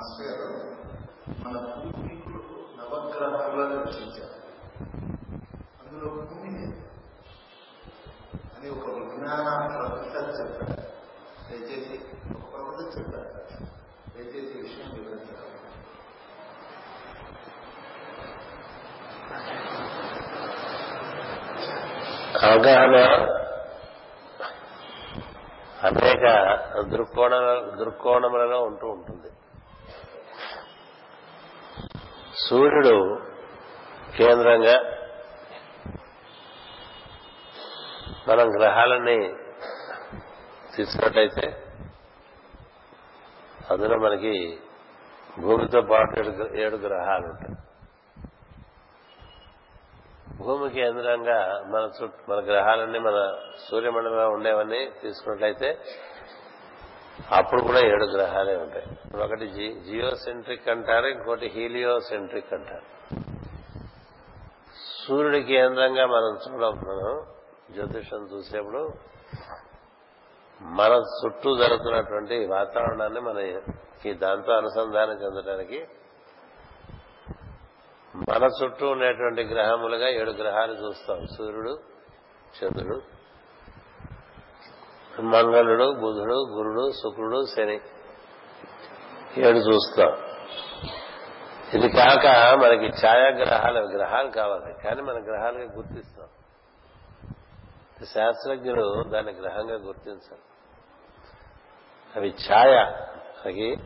Master మన పూర్వీకులు నవగ్రహాలను రచించారు. అందులో భూమి అని ఒక విజ్ఞాన ప్రొఫెసర్ చెప్పారు దయచేసి ఒక ప్రొఫెసర్ చెప్పారు దయచేసి విషయం వివరించారు అవగాహన అనేక దృక్కోణ దృక్కోణములలో ఉంటూ ఉంటుంది. సూర్యుడు కేంద్రంగా మనం గ్రహాలని తీసుకున్నట్టయితే అందులో మనకి భూమితో పాటు ఏడు ఏడు గ్రహాలు ఉంటాయి. భూమి కేంద్రంగా మన చుట్టూ మన గ్రహాలన్నీ మన సూర్యమండలంలో ఉండేవన్నీ తీసుకున్నట్లయితే అప్పుడు కూడా ఏడు గ్రహాలే ఉంటాయి. ఒకటి జియోసెంట్రిక్ అంటారు ఇంకోటి హీలియోసెంట్రిక్ అంటారు. సూర్యుడి కేంద్రంగా మనం చూడం మనం జ్యోతిషం చూసేప్పుడు మన చుట్టూ జరుగుతున్నటువంటి వాతావరణాన్ని మనకి దాంతో అనుసంధానం చెందడానికి మన చుట్టూ ఉండేటువంటి గ్రహములుగా ఏడు గ్రహాలు చూస్తాం. సూర్యుడు చంద్రుడు మంగళుడు బుధుడు గురుడు శుక్రుడు శని. ఏడు చూస్తాం. ఇది కాక మనకి ఛాయాగ్రహాలు గ్రహాలు కావాలి. కానీ మన గ్రహాలుగా గుర్తిస్తాం. శాస్త్రజ్ఞులు దాన్ని గ్రహంగా గుర్తించాలి అవి ఛాయ. మనకి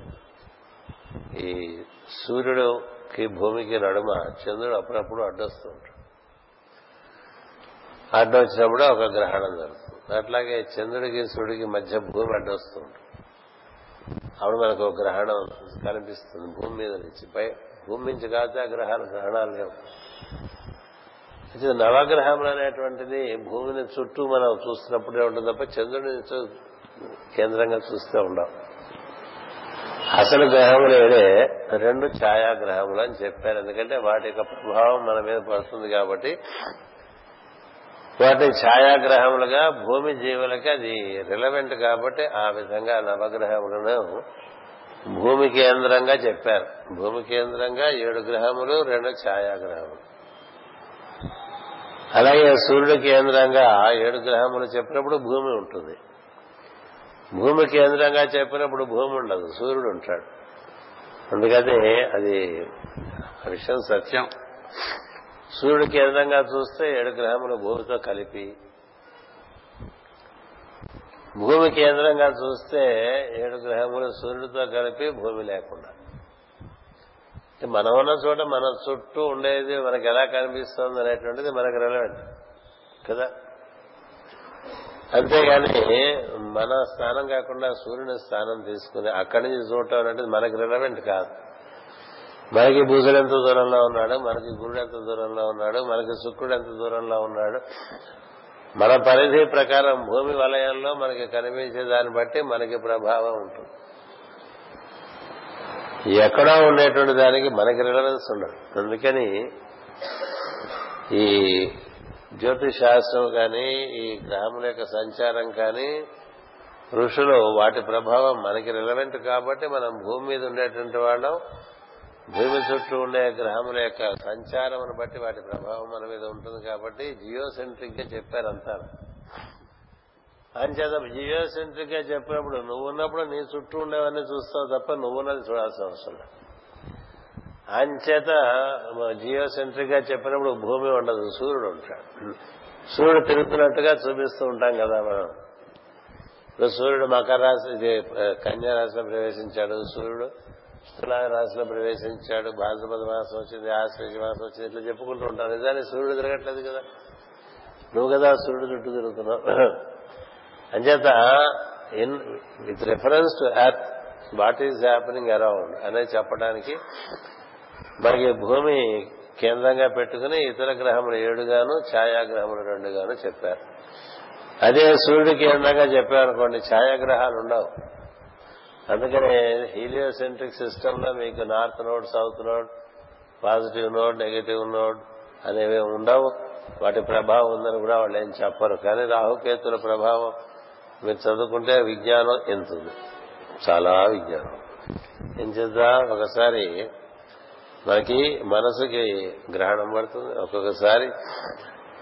ఈ సూర్యుడుకి భూమికి నడుమ చంద్రుడు అప్పుడప్పుడు అడ్డొస్తూ ఉంటాడు. అడ్డొచ్చినప్పుడు ఒక గ్రహణం జరుగుతుంది. అట్లాగే చంద్రుడికి సూర్యుడికి మధ్య భూమి అడ్డొస్తూ ఉంటుంది అప్పుడు మనకు ఒక గ్రహణం కనిపిస్తుంది భూమి మీద నుంచి. పై భూమి నుంచి కాదు ఆ గ్రహాలు గ్రహణాలు లేవు. నవగ్రహములు అనేటువంటిది భూమిని చుట్టూ మనం చూస్తున్నప్పుడే ఉంటుంది తప్ప చంద్రుడిని కేంద్రంగా చూస్తూ ఉండం అసలు గ్రహములు రెండు ఛాయాగ్రహములు అని చెప్పారు. ఎందుకంటే వాటి యొక్క ప్రభావం మన మీద పడుతుంది కాబట్టి వాటిని ఛాయాగ్రహములుగా భూమి జీవులకి అది రిలవెంట్ కాబట్టి ఆ విధంగా నవగ్రహములను భూమి కేంద్రంగా చెప్పారు. భూమి కేంద్రంగా ఏడు గ్రహములు రెండు ఛాయాగ్రహములు. అలాగే సూర్యుడు కేంద్రంగా ఏడు గ్రహములు చెప్పినప్పుడు భూమి ఉంటుంది. భూమి కేంద్రంగా చెప్పినప్పుడు భూమి ఉండదు సూర్యుడు ఉంటాడు. అందుకని అది విషయం సత్యం. సూర్యుడు కేంద్రంగా చూస్తే ఏడు గ్రహములు భూమితో కలిపి భూమి కేంద్రంగా చూస్తే ఏడు గ్రహములు సూర్యుడితో కలిపి భూమి లేకుండా. మనం ఉన్న చోట మన చుట్టూ ఉండేది మనకి ఎలా కనిపిస్తుంది అనేటువంటిది మనకు రెలవెంట్ కదా? అంతేగాని మన స్థానం కాకుండా సూర్యుని స్థానం తీసుకుని అక్కడి నుంచి చూడటం అనేది మనకి రిలవెంట్ కాదు. మనకి భూసుడు ఎంత దూరంలో ఉన్నాడు? మనకి గురుడు ఎంత దూరంలో ఉన్నాడు? మనకి శుక్రుడు ఎంత దూరంలో ఉన్నాడు? మన పరిధి ప్రకారం భూమి వలయంలో మనకి కనిపించే దాన్ని బట్టి మనకి ప్రభావం ఉంటుంది. ఎక్కడో ఉండేటువంటి దానికి మనకి రిలవెన్స్ ఉండదు. అందుకని ఈ జ్యోతిష్ శాస్త్రం కానీ ఈ గ్రహముల యొక్క సంచారం కానీ ఋషులు వాటి ప్రభావం మనకి రిలవెంట్ కాబట్టి మనం భూమి మీద ఉండేటువంటి వాళ్ళం. భూమి చుట్టూ ఉండే గ్రహముల యొక్క సంచారమును బట్టి వాటి ప్రభావం మన మీద ఉంటుంది కాబట్టి జియోసెంట్రిక్గా చెప్పారంతా అంచేత జియోసెంట్రిక్గా చెప్పినప్పుడు నువ్వు ఉన్నప్పుడు నీ చుట్టూ ఉండేవన్నీ చూస్తావు తప్ప నువ్వున్నది చూడాల్సిన అవసరం అంచేత జియోసెంట్రిక్గా చెప్పినప్పుడు భూమి ఉండదు సూర్యుడు ఉంటాడు. సూర్యుడు తిరుగుతున్నట్టుగా చూపిస్తూ ఉంటాం కదా మనం. ఇప్పుడు సూర్యుడు మకర రాశి కన్యా రాశిలో ప్రవేశించాడు సూర్యుడు. తులా రాశిలో ప్రవేశించాడు భాద్రపద మాసం వచ్చింది ఆశ్రయ మాసం వచ్చింది ఇట్లా చెప్పుకుంటూ ఉంటారు. నిజానికి సూర్యుడు తిరగట్లేదు కదా. నువ్వు కదా సూర్యుడు చుట్టూ తిరుగుతున్నావు. అంచేత in with reference to earth what is happening around అనేది చెప్పడానికి మనకి భూమి కేంద్రంగా పెట్టుకుని ఇతర గ్రహములు ఏడుగాను ఛాయాగ్రహములు రెండుగాను చెప్పారు. అదే సూర్యుడి కేంద్రంగా చెప్పారనుకోండి ఛాయాగ్రహాలు ఉండవు. అందుకనే హీలియోసెంట్రిక్ సిస్టమ్లో మీకు north node south node positive node negative node అనేవి ఉండవు. వాటి ప్రభావం ఉందని కూడా వాళ్ళు ఏం చెప్పరు. కానీ రాహుకేతుల ప్రభావం మీరు చదువుకుంటే విజ్ఞానం ఎంత చాలా విజ్ఞానం. ఏం చేద్దాం? ఒకసారి మనకి మనసుకి గ్రహణం పడుతుంది. ఒక్కొక్కసారి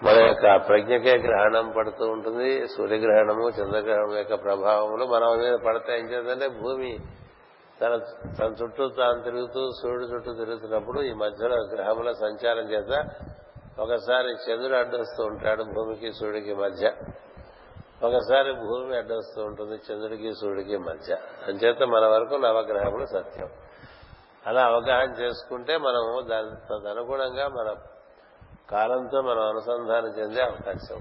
మన యొక్క ప్రజ్ఞకే గ్రహణం పడుతూ ఉంటుంది. సూర్యగ్రహణము చంద్రగ్రహణం యొక్క ప్రభావములు మన మీద పడతాయి. ఏం చేద్దంటే భూమి తన తన చుట్టూ తాను తిరుగుతూ సూర్యుడు చుట్టూ తిరుగుతున్నప్పుడు ఈ మధ్యలో గ్రహముల సంచారం చేత ఒకసారి చంద్రుడు అడ్డొస్తూ ఉంటాడు భూమికి సూర్యుడికి మధ్య. ఒకసారి భూమి అడ్డొస్తూ ఉంటుంది చంద్రుడికి సూర్యుడికి మధ్య. అంచేత మన వరకు నవగ్రహములు సత్యం. అలా అవగాహన చేసుకుంటే మనము దాని తదనుగుణంగా మన కాలంతో మనం అనుసంధానం చెందే అవకాశం.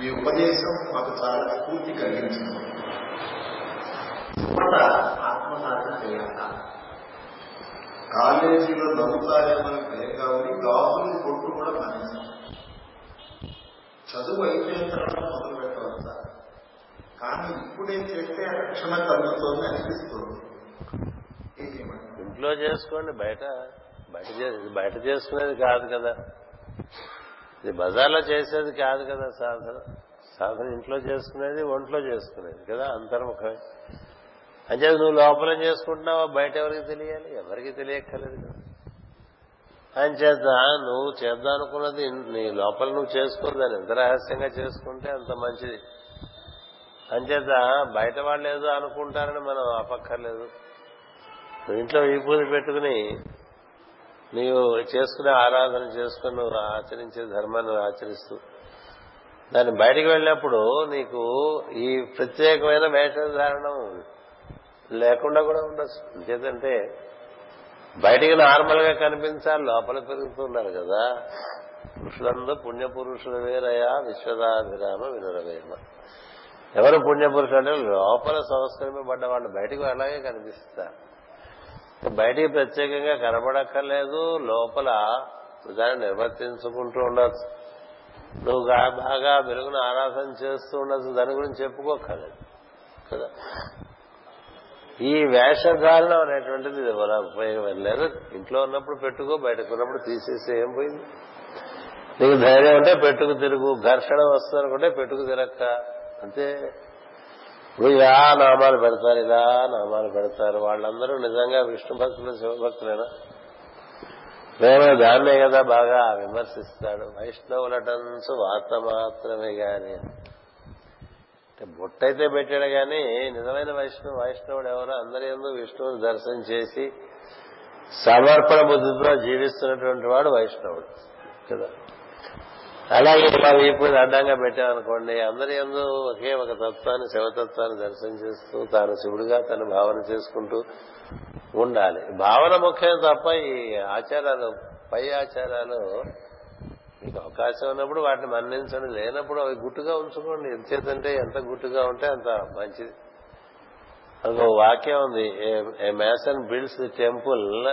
మీ ఉపదేశం మాకు చాలా స్ఫూర్తి కలిగించింది. ఆత్మసాధన చేయాల? కాలేజీలో నవ్వుతారేమని భయంగా ఉంది. గాజులు కొట్టు కూడా మానేశాం చదువు అయిపోయిన తర్వాత మొదలు పెట్టవచ్చా కానీ ఇప్పుడే చేస్తే రక్షణ కలుగుతోంది అనిపిస్తుంది. ఇంట్లో చేసుకోండి బయట బయట ఇది బయట చేసుకునేది కాదు కదా. ఇది బజార్లో చేసేది కాదు కదా సాధన. సాధన ఇంట్లో చేసుకునేది ఒంట్లో చేసుకునేది కదా అంతర్ముఖమే. అంచేది నువ్వు లోపల చేసుకుంటున్నావా బయట ఎవరికి తెలియాలి? ఎవరికి తెలియక్కర్లేదు కదా. అంచేత నువ్వు చేద్దాం అనుకున్నది నీ లోపల నువ్వు చేసుకో దాన్ని ఎంత రహస్యంగా చేసుకుంటే అంత మంచిది. అంచేత బయట వాళ్ళు ఏదో అనుకుంటారని మనం అపక్కర్లేదు నువ్వు ఇంట్లో విభూతి పెట్టుకుని నీవు చేసుకునే ఆరాధన చేసుకుని నువ్వు ఆచరించే ధర్మాన్ని ఆచరిస్తూ దాన్ని బయటికి వెళ్ళినప్పుడు నీకు ఈ ప్రత్యేకమైన వేషధారణం లేకుండా కూడా ఉండొచ్చు. ఇంకేదంటే బయటికి నార్మల్గా కనిపించాలి లోపల పెరుగుతున్నారు కదా. పురుషులందరూ పుణ్యపురుషుల వేరయా విశ్వదాభిరామ వినురవేమ. ఎవరు పుణ్యపురుషులు అంటే లోపల సంస్కరింపబడ్డ వాళ్ళు బయటకు అలాగే కనిపిస్తారు. బయటికి ప్రత్యేకంగా కనబడక్కర్లేదు లోపల దాన్ని నిర్వర్తించుకుంటూ ఉండొచ్చు. నువ్వు బాగా వెలుగును ఆరాధన చేస్తూ ఉండొచ్చు దాని గురించి చెప్పుకోకర్లేదు కదా? ఈ వేషధారణ అనేటువంటిది ఇది మన ఉపయోగం లేదు. ఇంట్లో ఉన్నప్పుడు పెట్టుకో బయటకు ఉన్నప్పుడు తీసేసి ఏం పోయింది? నీకు ధైర్యం ఉంటే పెట్టుకు తిరుగు ఘర్షణ వస్తుందనుకుంటే పెట్టుకు తిరక్క. అంతే. ఇప్పుడు ఇలా నామాలు పెడతారు ఇలా నామాలు పెడతారు. వాళ్ళందరూ నిజంగా విష్ణు భక్తులు శివభక్తులేనా మేము దాన్నే కదా బాగా విమర్శిస్తాడు. వైష్ణవులటంచు వార్త మాత్రమే గాని. అంటే బొట్టయితే పెట్టాడు గాని నిజమైన వైష్ణవు వైష్ణవుడు ఎవరో అందరి ఎందు విష్ణువుని దర్శనం చేసి సమర్పణ బుద్ధితో జీవిస్తున్నటువంటి వాడు వైష్ణవుడు. కదా? అలాగే మా వీపుని అడ్డంగా పెట్టామనుకోండి అందరి ఎందు ఒకే ఒక తత్వాన్ని శివతత్వాన్ని దర్శనం చేస్తూ తాను శివుడిగా తను భావన చేసుకుంటూ ఉండాలి. భావన ముఖ్యం తప్ప ఈ ఆచారాలు పై ఆచారాలు మీకు అవకాశం ఉన్నప్పుడు వాటిని మన్నించండి లేనప్పుడు అవి గుట్టుగా ఉంచుకోండి. ఎంతేదంటే ఎంత గుట్టుగా ఉంటే అంత మంచిది. అదొక వాక్యం ఉంది a mason builds the temple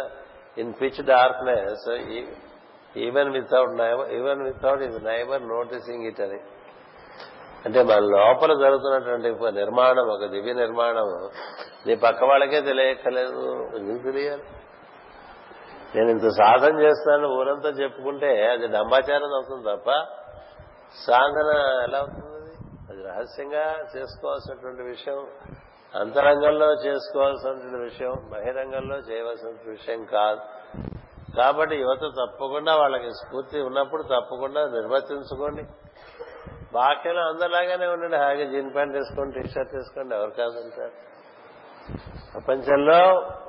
in pitch darkness even without even without his neighbour noticing it అని. అంటే మన లోపల జరుగుతున్నటువంటి నిర్మాణం ఒక దివ్య నిర్మాణం నీ పక్క వాళ్ళకే తెలియక్కలేదు నీకు తెలియాలి? నేను ఇంత సాధన చేస్తాను ఊరంతా చెప్పుకుంటే అది డంబాచారం అవుతుంది తప్ప సాధన ఎలా అవుతుంది? అది? అది రహస్యంగా చేసుకోవాల్సినటువంటి విషయం అంతరంగంలో చేసుకోవాల్సినటువంటి విషయం బహిరంగంలో చేయవలసిన విషయం కాదు. కాబట్టి యువత తప్పకుండా వాళ్ళకి స్ఫూర్తి ఉన్నప్పుడు తప్పకుండా నిర్వర్తించుకోండి బాక్యలో అందరిలాగానే ఉండండి. హాయిగా జీన్ ప్యాంట్ వేసుకోండి టీ షర్ట్ వేసుకోండి ఎవరు కాదంటారు ప్రపంచంలో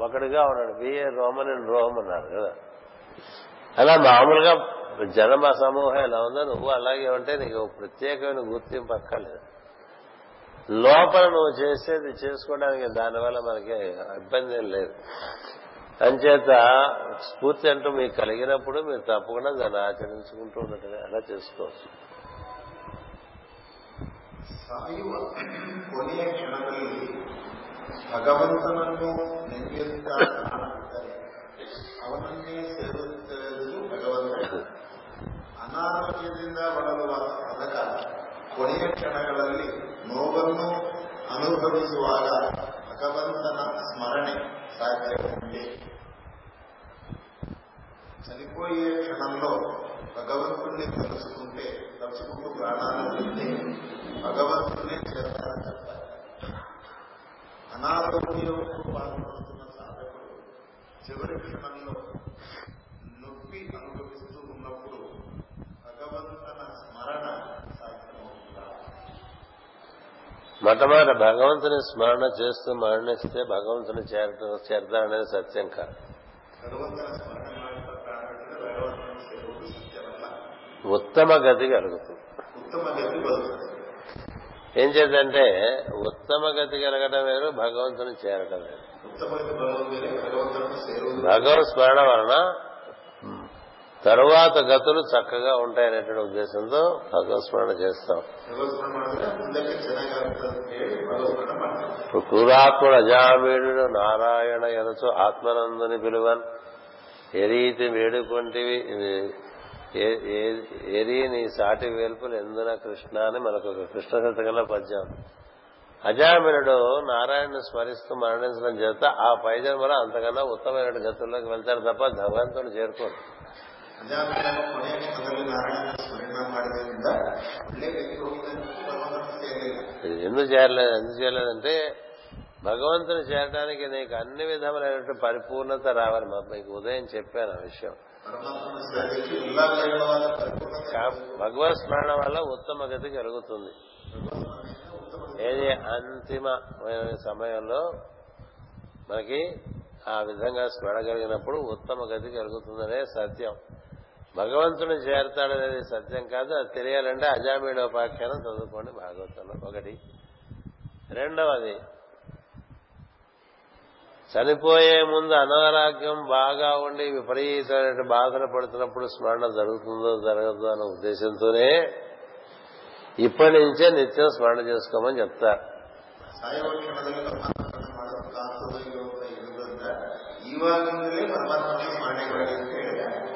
ఒకడిగా ఉన్నాడు. బిఏ రోమన్ అండ్ రోమ్ అన్నారు కదా. అలా మామూలుగా జనమ సమూహం ఎలా ఉందో నువ్వు అలాగే ఉంటే నీకు ప్రత్యేకమైన గుర్తింపు అక్కర్లేదు. లోపల నువ్వు చేసేది చేసుకోవడానికి దానివల్ల మనకి ఇబ్బంది ఏం లేదు. అంచేత స్ఫూర్తి అంటూ మీకు కలిగినప్పుడు మీరు తప్పకుండా దాన్ని ఆచరించుకుంటూ ఉన్నట్టుగా అలా చేసుకోవచ్చు ಸಾಯುವ ಕೊನೆಯ ಕ್ಷಣದಲ್ಲಿ ಭಗವಂತನನ್ನು ನೆನೆಯುತ್ತ ಕಾಣುತ್ತಾರೆ ಅವನನ್ನೇ ಸೇರುತ್ತಿರುವುದು ಭಗವಂತ ಅನಾರೋಗ್ಯದಿಂದ ಬಳಲುವ ಸಾಧಕ ಕೊನೆಯ ಕ್ಷಣಗಳಲ್ಲಿ ನೋವನ್ನು ಅನುಭವಿಸುವಾಗ ಭಗವಂತನ ಸ್ಮರಣೆ సాధ్యముంటే చనిపోయే క్షణంలో భగవంతుణ్ణి తలుచుకుంటే తలుచుకుంటూ ప్రాణాలు వెళ్తే భగవంతుణ్ణి చేస్తారని చెప్తారు. అనారోగ్యంతో బాధపడుతున్న సాధకుడు చివరి క్షణంలో నొప్పి అనుభవిస్తూ ఉన్నప్పుడు భగవంతన స్మరణ మొట్టమొదటి భగవంతుని స్మరణ చేస్తూ మరణిస్తే భగవంతుని చేరతారనేది సత్యం కాదు. ఉత్తమ గతి కలుగుతుంది. ఏం చేద్దంటే ఉత్తమ గతి కలగడం వేరు భగవంతుని చేరడం వేరు. భగవత్ స్మరణ వలన తరువాత గతులు చక్కగా ఉంటాయనేటువంటి ఉద్దేశంతో భగవత్ స్మరణ చేస్తాం. ఇప్పుడు క్రూరాత్ముడు అజామీడు నారాయణ ఎరచు ఆత్మనందుని పిలువన్. ఏ రీతి వేడుకుంటివి ఏరి నీ సాటి వేల్పులు ఎందున కృష్ణ అని మనకు ఒక కృష్ణ శతకంలో పద్యం. అజామినుడు నారాయణను స్మరిస్తూ మరణించడం చేత ఆ పై జన్మలో అంతకన్నా ఉత్తమైన గతుల్లోకి వెళ్తారు తప్ప భగవంతుని చేరుకోరు ఎందుకు చేరలేదు ఎందుకు చేయలేదంటే భగవంతుని చేరడానికి నీకు అన్ని విధములైనటువంటి పరిపూర్ణత రావాలి మా మీకు ఉదయం చెప్పాను ఆ విషయం. భగవత్ స్మరణ వల్ల ఉత్తమ గతి కలుగుతుంది. ఏది అంతిమ సమయంలో మనకి ఆ విధంగా స్మరణ కలిగినప్పుడు ఉత్తమ గతి కలుగుతుందనే సత్యం. భగవంతుని చేరతాడనేది సత్యం కాదు అది తెలియాలంటే అజామీడోపాఖ్యానం చదువుకోండి భాగవతంలో. ఒకటి. రెండవది చనిపోయే ముందు అనారోగ్యం బాగా ఉండి విపరీతమైన బాధలు పడుతున్నప్పుడు స్మరణ జరుగుతుందో జరగదో అనే ఉద్దేశంతోనే ఇప్పటి నుంచే నిత్యం స్మరణ చేసుకోమని చెప్తారు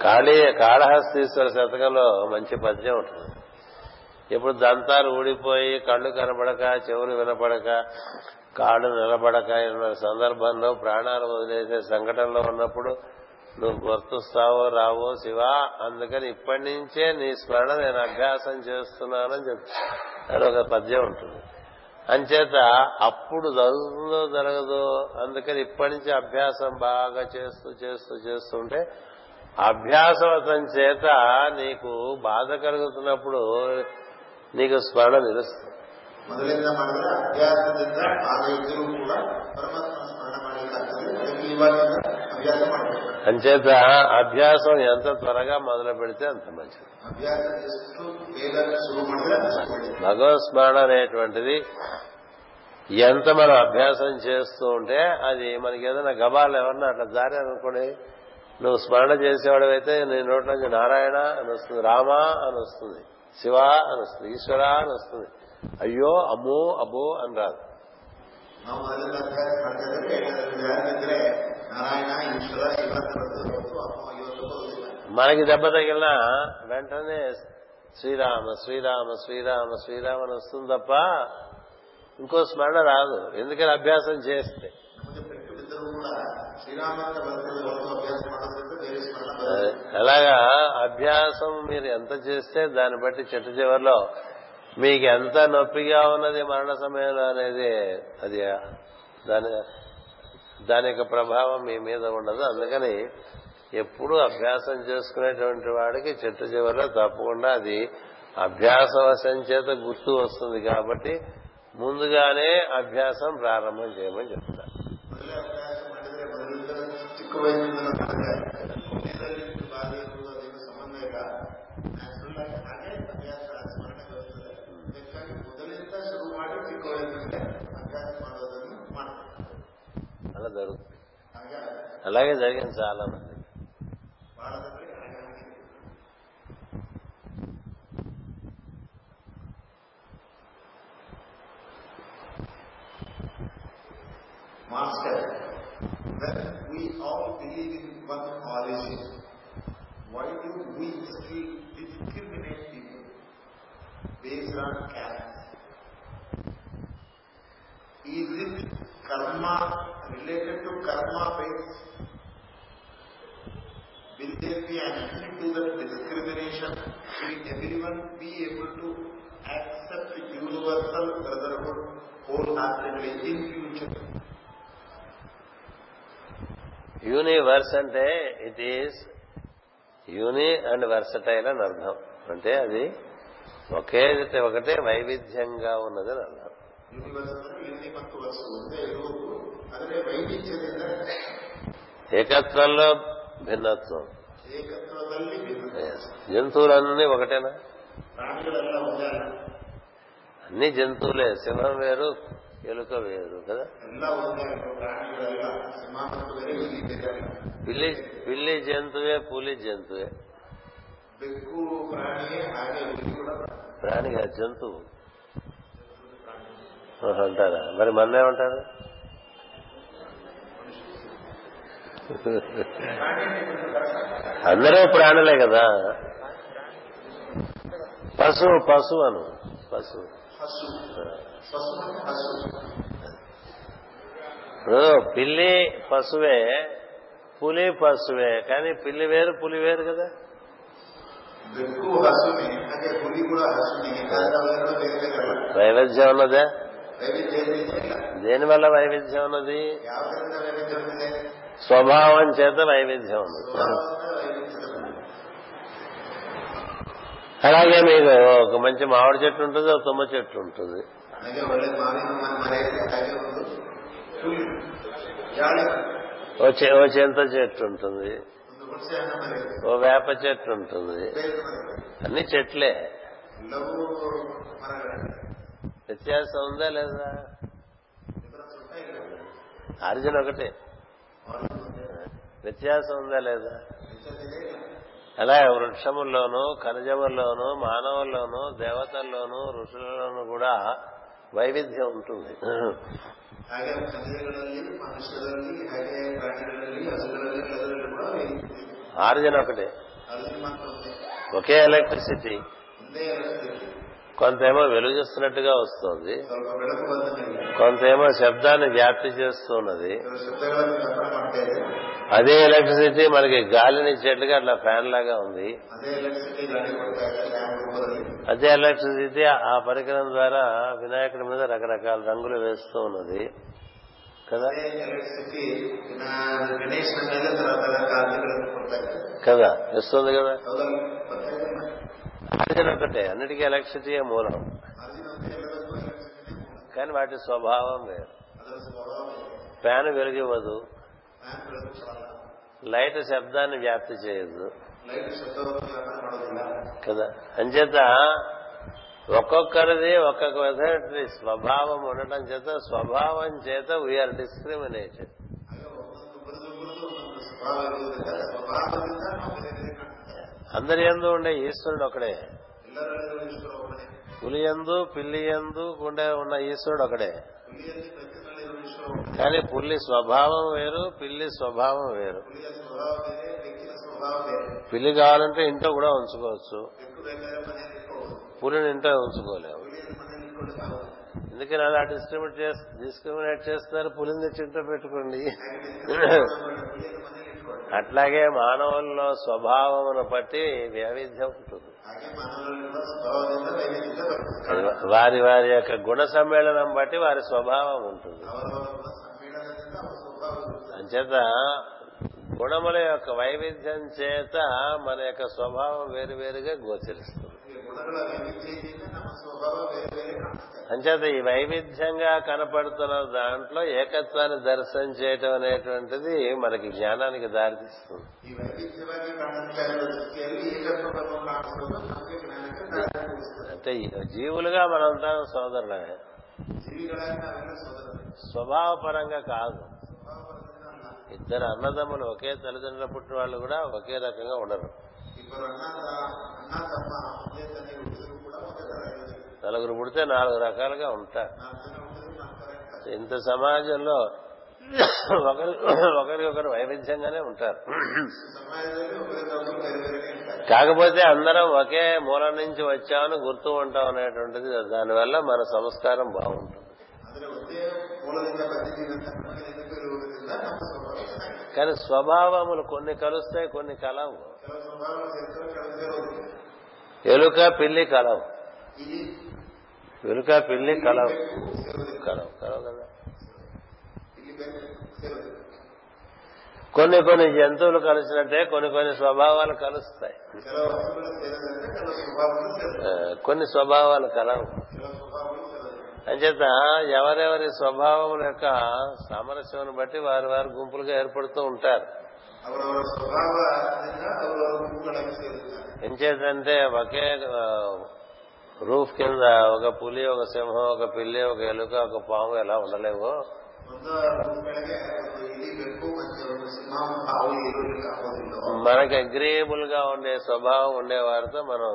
కాళీ కాళహస్తీశ్వర శతకంలో మంచి పద్యం ఉంటుంది. ఇప్పుడు దంతాలు ఊడిపోయి కళ్ళు కనబడక చెవులు వినపడక కాళ్ళు నిలబడక ఉన్న సందర్భంలో ప్రాణాలు వదిలేసే సంఘటనలో ఉన్నప్పుడు నువ్వు గుర్తుస్తావో రావో శివా అందుకని ఇప్పటి నుంచే నీ స్మరణ నేను అభ్యాసం చేస్తున్నానని చెప్తాను ఒక పద్యం ఉంటుంది. అంచేత అప్పుడు జరుగుతుందో జరగదో అందుకని ఇప్పటి నుంచి అభ్యాసం బాగా చేస్తూ చేస్తూ చేస్తుంటే అభ్యాసవతం చేత నీకు బాధ కలుగుతున్నప్పుడు నీకు స్మరణ నిలుస్తుంది. అంచేత అభ్యాసం ఎంత త్వరగా మొదలు పెడితే అంత మంచిది. భగవత్ స్మరణ అనేటువంటిది ఎంత మనం అభ్యాసం చేస్తూ ఉంటే అది మనకి ఏదైనా గబాలు ఎవరన్నా అట్లా జారారనుకోండి నువ్వు స్మరణ చేసేవాడవైతే నీ నోట్లోంచి నారాయణ అని వస్తుంది రామా అని వస్తుంది. శివ అని వస్తుంది ఈశ్వర అని వస్తుంది. అయ్యో అమ్మో అబో అని రాదు. మనకి దెబ్బ తగిలినా వెంటనే శ్రీరామ శ్రీరామ శ్రీరామ శ్రీరామ అని వస్తుంది తప్ప ఇంకో స్మరణ రాదు. ఎందుకని అభ్యాసం చేస్తే? అలాగా అభ్యాసం మీరు ఎంత చేస్తే దాన్ని బట్టి చెట్టు చివరిలో మీకు ఎంత నొప్పిగా ఉన్నది మరణ సమయంలో అనేది అది దాని దాని యొక్క ప్రభావం మీ మీద ఉండదు. అందుకని ఎప్పుడూ అభ్యాసం చేసుకునేటువంటి వాడికి చెట్టు చివరిలో తప్పకుండా అది అభ్యాసవశం చేత గుర్తు వస్తుంది కాబట్టి ముందుగానే అభ్యాసం ప్రారంభం చేయమని చెప్తారు. అలా జరుగుతుంది. ಹಾಗೆ అలాగే జరిగింది చాలా మంది Master, when we all believe in one origin, why do we still discriminate people based on caste? Is it karma related to karma based? Will there be an end to the discrimination? Will everyone be able to accept universal brotherhood wholeheartedly in future? Universe అంటే it is uni and versatile అని అర్థం. అంటే అది ఒకే ఒకటే వైవిధ్యంగా ఉన్నదని అర్థం. ఏకత్వంలో భిన్నత్వం. జంతువులన్నీ ఒకటేనా? అన్ని జంతువులే సింహం వేరు ఎలుక వేరు కదా? పిల్లి జంతువే పులి జంతువే. ప్రాణిగా జంతువు. అంటారా? మరి ఏమంటారు? అందరూ ప్రాణులే కదా. పశువు పశువు అను. పశువు. ఇప్పుడు పిల్లి పశువే పులి పశువే కానీ పిల్లి వేరు పులి వేరు కదా. వైవిధ్యం ఉన్నదా? దేనివల్ల వైవిధ్యం ఉన్నది. స్వభావం చేత వైవిధ్యం ఉన్నది. అలాగే మీకు ఒక మంచి మామిడి చెట్టు ఉంటుంది ఒక తుమ్మ చెట్టు ఉంటుంది. ఓ చింత చెట్టు ఉంటుంది. ఓ వేప చెట్టు ఉంటుంది. అన్ని చెట్లే. వ్యత్యాసం ఉందా లేదా? అర్జున్ ఒకటే. వ్యత్యాసం ఉందా లేదా? అలా వృక్షముల్లోనూ ఖనిజముల్లోనూ మానవుల్లోనూ దేవతల్లోనూ ఋషులలోనూ కూడా వైవిధ్యం ఉంటుంది. ఆరిజిన్ ఒకటి. ఒకే ఎలక్ట్రిసిటీ. కొంతేమో వెలుగుస్తున్నట్టుగా వస్తుంది. కొంతేమో శబ్దాన్ని వ్యాప్తి చేస్తున్నది. అదే ఎలక్ట్రిసిటీ మనకి గాలిని ఇచ్చేట్టుగా అట్లా ఫ్యాన్ లాగా ఉంది. అదే ఎలక్ట్రిసిటీ ఆ పరికరం ద్వారా వినాయకుడి మీద రకరకాల రంగులు వేస్తూ ఉన్నది. కదా? కదా? వస్తుంది కదా? ఆర్జన్ ఒకటే అన్నిటికీ ఎలక్ట్రిసిటీ మూలం. కానీ వాటి స్వభావం వేరు. ఫ్యాన్ వెలిగివ్వదు. లైట్ శబ్దాన్ని వ్యాప్తి చేయదు. కదా? అంచేత ఒక్కొక్కరిది ఒక్కొక్క విధమైన స్వభావం ఉండటం చేత స్వభావం చేత వీఆర్ డిస్క్రిమినేటెడ్ అందరి ఎందు ఉండే ఈశ్వరుడు ఒకడే. పులి ఎందు పిల్లి ఎందు ఉండే ఉన్న ఈశ్వరుడు ఒకడే. కానీ పుల్లి స్వభావం వేరు పిల్లి స్వభావం వేరు. పిల్లి కావాలంటే ఇంట్లో కూడా ఉంచుకోవచ్చు. పులిని ఇంట్లో ఉంచుకోలేము. ఎందుకని అలా డిస్క్రిమినేట్ చేస్త డిస్క్రిమినేట్ చేస్తున్నారు? పులిని తెచ్చింటో పెట్టుకోండి. అట్లాగే మానవుల్లో స్వభావమును బట్టి వైవిధ్యం ఉంటుంది. వారి వారి యొక్క గుణ సమ్మేళనం బట్టి వారి స్వభావం ఉంటుంది. అంచేత గుణముల యొక్క వైవిధ్యం చేత మన యొక్క స్వభావం వేరువేరుగా గోచరిస్తుంది. అంచేత ఈ వైవిధ్యంగా కనపడుతున్న దాంట్లో ఏకత్వాన్ని దర్శనం చేయటం అనేటువంటిది మనకి జ్ఞానానికి దారితీస్తుంది. అంటే జీవులుగా మనంతా సోదరులమే. స్వభావపరంగా కాదు. ఇద్దరు అన్నదమ్ములు ఒకే తల్లిదండ్రుల పుట్టిన వాళ్ళు కూడా ఒకే రకంగా ఉండరు. నలుగురు పుడితే నాలుగు రకాలుగా ఉంటారు ఇంత సమాజంలో ఒకరి ఒకరికొకరు వైవిధ్యంగానే ఉంటారు. కాకపోతే అందరం ఒకే మూలం నుంచి వచ్చామని గుర్తు ఉంటాం అనేటువంటిది దానివల్ల మన సంస్కారం బాగుంటుంది. కానీ స్వభావములు కొన్ని కలుస్తాయి కొన్ని కలవు. ఎలుక పిల్లి కలవు. ఎలుక పిల్లి కలవు. కలవు కలవు కదా. కొన్ని కొన్ని జంతువులు కలిసినట్టే కొన్ని కొన్ని స్వభావాలు కలుస్తాయి. కొన్ని స్వభావాలు కలవు. అంచేత ఎవరెవరి స్వభావం యొక్క సామరస్యం బట్టి వారి వారు గుంపులుగా ఏర్పడుతూ ఉంటారు. ಅವರವರ ಸ್ವಭಾವದಿಂದ ಅವರವರ ಗುಂಪುಗಳನ್ನು ಸೇರುತ್ತಾರೆ ఎంచేతంటే ఒకే ఆ, రూఫ్ కింద ఒక పులి ఒక సింహం ఒక పిల్లి ఒక ఎలుక ఒక పాము ఎలా ఉండలేవు ಒಂದು ಗುಂಪುಗಳಿಗೆ ಒಂದು ಇಲಿ ಬೆಕ್ಕು ಮತ್ತೆ ಒಂದು ಸಿಂಹ ಹಾವು ಈರುಳ್ಳಿ ಆಗೋದಿಲ್ಲ మనకి అగ్రియబుల్ గా ఉండే స్వభావం ఉండే వారితో మనం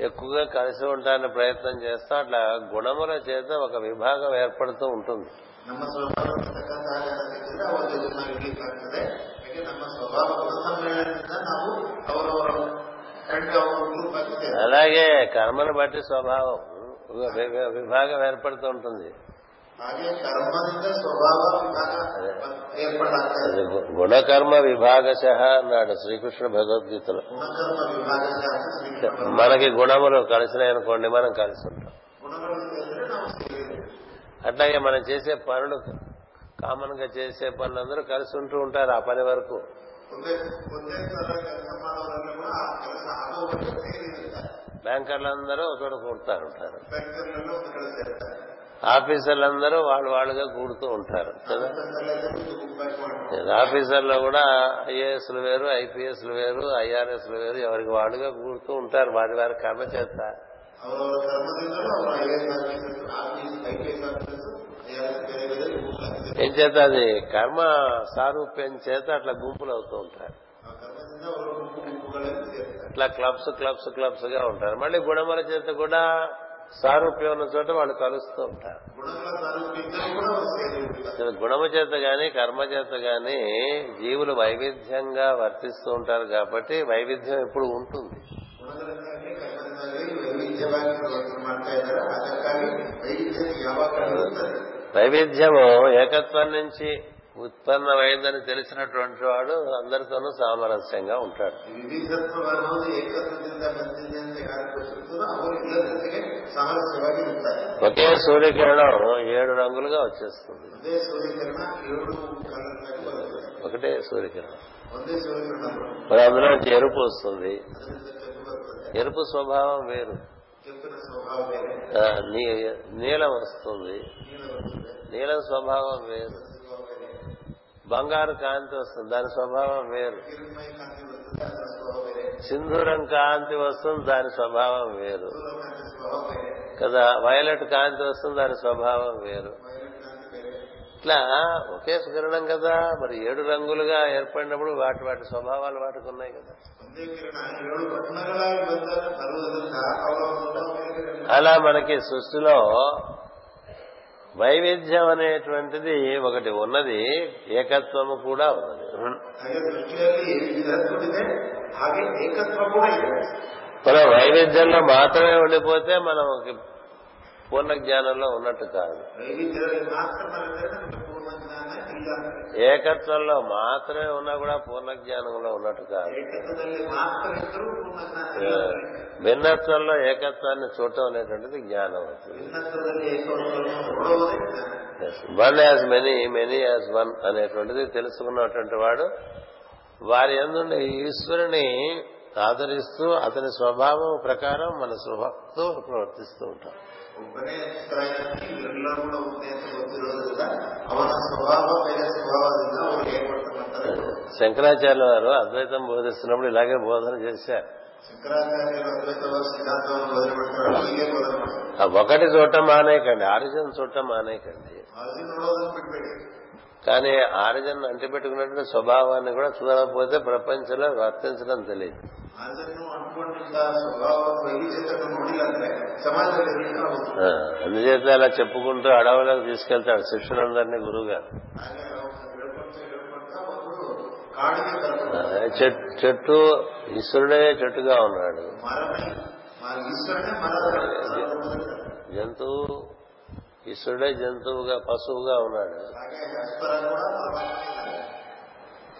ఎక్కువగా కలిసి ఉండడానికి ప్రయత్నం చేస్తాం అట్లా గుణముల చేత ఒక విభాగం ఏర్పడుతూ ఉంటుంది ನಮ್ಮ ಸ್ವಭಾವಕ್ಕೆ ತಕ್ಕಂತ ಹಾಗೆ ಸಿಕ್ಕಿದ್ರೆ ಅವರ ಜೊತೆ ನಾವು ಇರ್ಲಿಕ್ಕಾಗ್ತದೆ ಹಾಗೆ ನಮ್ಮ ಸ್ವಭಾವ ಗುಣ ಸಮ್ಮೇಳನದಿಂದ ನಾವು ಅವರವರ ಕಂಡು ಅವರ ಗ್ರೂಪ್ ಆಗಿ ಸೇರ್ತೇವೆ. అలాగే కర్మను బట్టి స్వభావం వి- వి- విభాగం ఏర్పడుతూ ఉంటుంది ಹಾಗೆ ಕರ್ಮದಿಂದ ಸ್ವಭಾವ ವಿಭಾಗ ಏರ್ಪಡಾಗ್ತದೆ అది గు- గుణకర్మ విభాగశ అన్నాడు శ్రీకృష్ణ భగవద్గీతలో ಗುಣಕರ್ಮ ವಿಭಾಗ ಶಾಸ್ತ್ರ ಶ್ರೀಕೃಷ್ಣ మనకి గుణములు కలిసినాయి అనుకోండి మనం కలిసి ఉంటాం ಗುಣಗಳು ಸೇರಿದ್ರೆ ನಾವು ಸೇರಿದ್ದೇವೆ అట్లాగే మనం చేసే పనులు కామన్గా చేసే పనులందరూ కలిసి ఉంటూ ఉంటారు ఆ పని వరకు. బ్యాంకర్లందరూ అందరూ ఒకటి కూడుతారు ఉంటారు. ఆఫీసర్లందరూ వాళ్ళు వాళ్ళుగా కూడుతూ ఉంటారు కదా? ఆఫీసర్లో కూడా ఐఏఎస్లు వేరు ఐపీఎస్లు వేరు ఐఆర్ఎస్లు వేరు ఎవరికి వాళ్ళుగా కూడుతూ ఉంటారు వారి వారి కర్మ చేస్తారు. ఏం చేత అది? కర్మ సారూప్యం చేత అట్లా గుంపులు అవుతూ ఉంటారు. అట్లా క్లబ్స్ క్లబ్స్ క్లబ్స్గా ఉంటారు. మళ్ళీ గుణముల చేత కూడా సారూప్యం ఉన్న చోట వాళ్ళు కలుస్తూ ఉంటారు. గుణము చేత గాని కర్మ చేత గాని జీవులు వైవిధ్యంగా వర్తిస్తూ ఉంటారు కాబట్టి వైవిధ్యం ఎప్పుడు ఉంటుంది. వైవిధ్యము ఏకత్వం నుంచి ఉత్పన్నమైందని తెలిసినటువంటి వాడు అందరితోనూ సామరస్యంగా ఉంటాడు. ఒకే సూర్యకిరణం ఏడు రంగులుగా వచ్చేస్తుంది. ఒకటే సూర్యకిరణం. మరి అందులో ఎరుపు వస్తుంది. ఎరుపు స్వభావం వేరు. నీలం వస్తుంది. నీలం స్వభావం వేరు. బంగారు కాంతి వస్తుంది. దాని స్వభావం వేరు. సింధూరం కాంతి వస్తుంది. దాని స్వభావం వేరు. కదా? వైలెట్ కాంతి వస్తుంది. దాని స్వభావం వేరు. ఇట్లా ఒకే కిరణం కదా? మరి ఏడు రంగులుగా ఏర్పడినప్పుడు వాటి వాటి స్వభావాలు వాటికి ఉన్నాయి కదా? అలా మనకి సృష్టిలో వైవిధ్యం అనేటువంటిది ఒకటి ఉన్నది ఏకత్వము కూడా ఉన్నది. మనం వైవిధ్యంలో మాత్రమే ఉండిపోతే మనం పూర్ణ జ్ఞానంలో ఉన్నట్టు కాదు. ఏకత్వంలో మాత్రమే ఉన్నా కూడా పూర్ణ జ్ఞానంలో ఉన్నట్టు కాదు. భిన్నత్వంలో ఏకత్వాన్ని చూడటం అనేటువంటిది జ్ఞానం one as many many as one అనేటువంటిది తెలుసుకున్నటువంటి వాడు వారి ఎందుండే ఈశ్వరుని ఆదరిస్తూ అతని స్వభావం ప్రకారం మన స్వభావంతో ప్రవర్తిస్తూ ఉంటాం. ಒಬ್ಬನೇ ಚಿತ್ರಾಯಣಿ ಎಲ್ಲರೂ ಕೂಡ ಒಂದೇ ಅಂತ ಗೊತ್ತಿರೋದ್ರಿಂದ ಅವನ ಸ್ವಭಾವ ಬೇರೆ ಸ್ವಭಾವದಿಂದ ಅವರು ಏನ್ ಮಾಡ್ತಾರೆ శంకరాచార్యుల వారు అద్వైతం బోధిస్తున్నప్పుడు ఇలాగే బోధన చేశారు ಶಂಕರಾಚಾರ್ಯರು ಅದ್ವೈತವಾದ ಸಿದ್ಧಾಂತವನ್ನು ಬೋಧನೆ ಮಾಡ್ತಾರೆ ಹೀಗೆ ಬೋಧನೆ ಮಾಡ್ತಾರೆ ఆ ఒకటి చూడటం మానేయకండి ఆరిజన్ చూడటం మానేయకండి ಅದು ನೋಡೋದನ್ನು ಬಿಟ್ಬೇಡಿ కానీ ఆరిజన్ అంటిపెట్టుకున్నటువంటి స్వభావాన్ని కూడా చూడకపోతే ప్రపంచంలో వర్తించడం తెలియదు. అందుచేత అలా చెప్పుకుంటూ అడవులకు తీసుకెళ్తాడు శిష్యులందరినీ గురువుగా. చెట్టు ఈశ్వరుడే చెట్టుగా ఉన్నాడు. జంతువు ఈశ్వరుడే జంతువుగా పశువుగా ఉన్నాడు.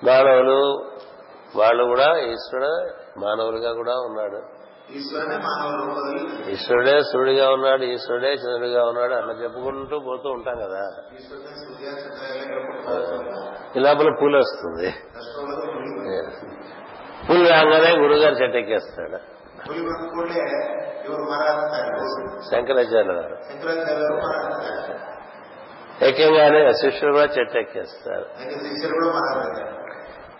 మానవులు వాళ్ళు కూడా ఈశ్వరుడు మానవులుగా కూడా ఉన్నాడు. ఈశ్వరుడే సూర్యుడిగా ఉన్నాడు ఈశ్వరుడే చంద్రుడిగా ఉన్నాడు అట్లా చెప్పుకుంటూ పోతూ ఉంటాం కదా. ఇలాపల పూలు వస్తుంది పూలు రాగానే గురుగారు చెట్టెక్కేస్తాడు శంకరాచార్య గారు ఎక్కగానే శిష్యులు కూడా చెట్టు ఎక్కేస్తారు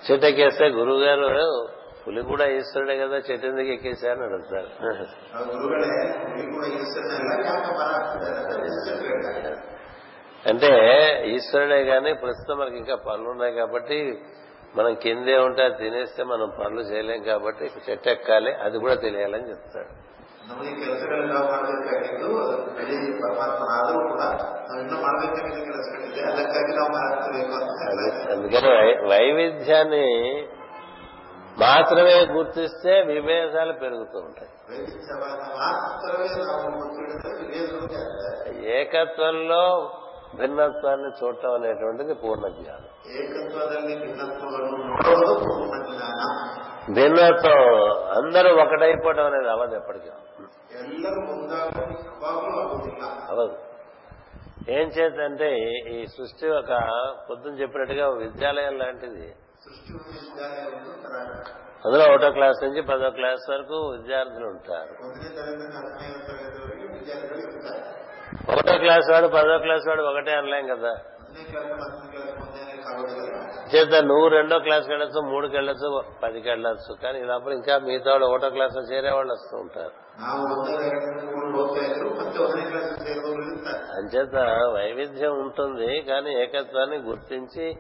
చెట్టు ఎక్కేస్తే గురువు గారు పులి కూడా ఈశ్వరుడే కదా చెట్టు ఎందుకు ఎక్కేశారని అడుగుతారు. అంటే ఈశ్వరుడే కానీ ప్రస్తుతం మనకి ఇంకా పనులు ఉన్నాయి కాబట్టి మనం కిందే ఉంటే తినేస్తే మనం పనులు చేయలేం కాబట్టి చెట్టు ఎక్కాలి అది కూడా తెలియాలని చెప్తాడు. అందుకని వైవిధ్యాన్ని మాత్రమే గుర్తిస్తే విభేదాలు పెరుగుతూ ఉంటాయి. ఏకత్వంలో భిన్నత్వాన్ని చూడటం అనేటువంటిది పూర్ణ జ్ఞానం భిన్నత్వం అందరూ ఒకటైపోవడం అనేది అవ్వదు ఎప్పటికీ. అవదు ఏం చేద్దంటే ఈ సృష్టి ఒక పొద్దున చెప్పినట్టుగా విద్యాలయం లాంటిది. అందులో ఒకటో క్లాస్ నుంచి పదో క్లాస్ వరకు విద్యార్థులు ఉంటారు. ఒకటో క్లాస్ వాడు పదో క్లాస్ వాడు ఒకటే అనలేం కదా. చేత నువ్వు రెండో క్లాస్కి వెళ్ళచ్చు మూడుకి వెళ్ళచ్చు పదికి వెళ్ళచ్చు. కానీ లోపల ఇంకా మిగతా వాళ్ళు ఒకటో క్లాస్ చేరేవాళ్ళు వస్తూ ఉంటారు. అంచేత వైవిధ్యం ఉంటుంది కానీ ఏకత్వాన్ని గుర్తించి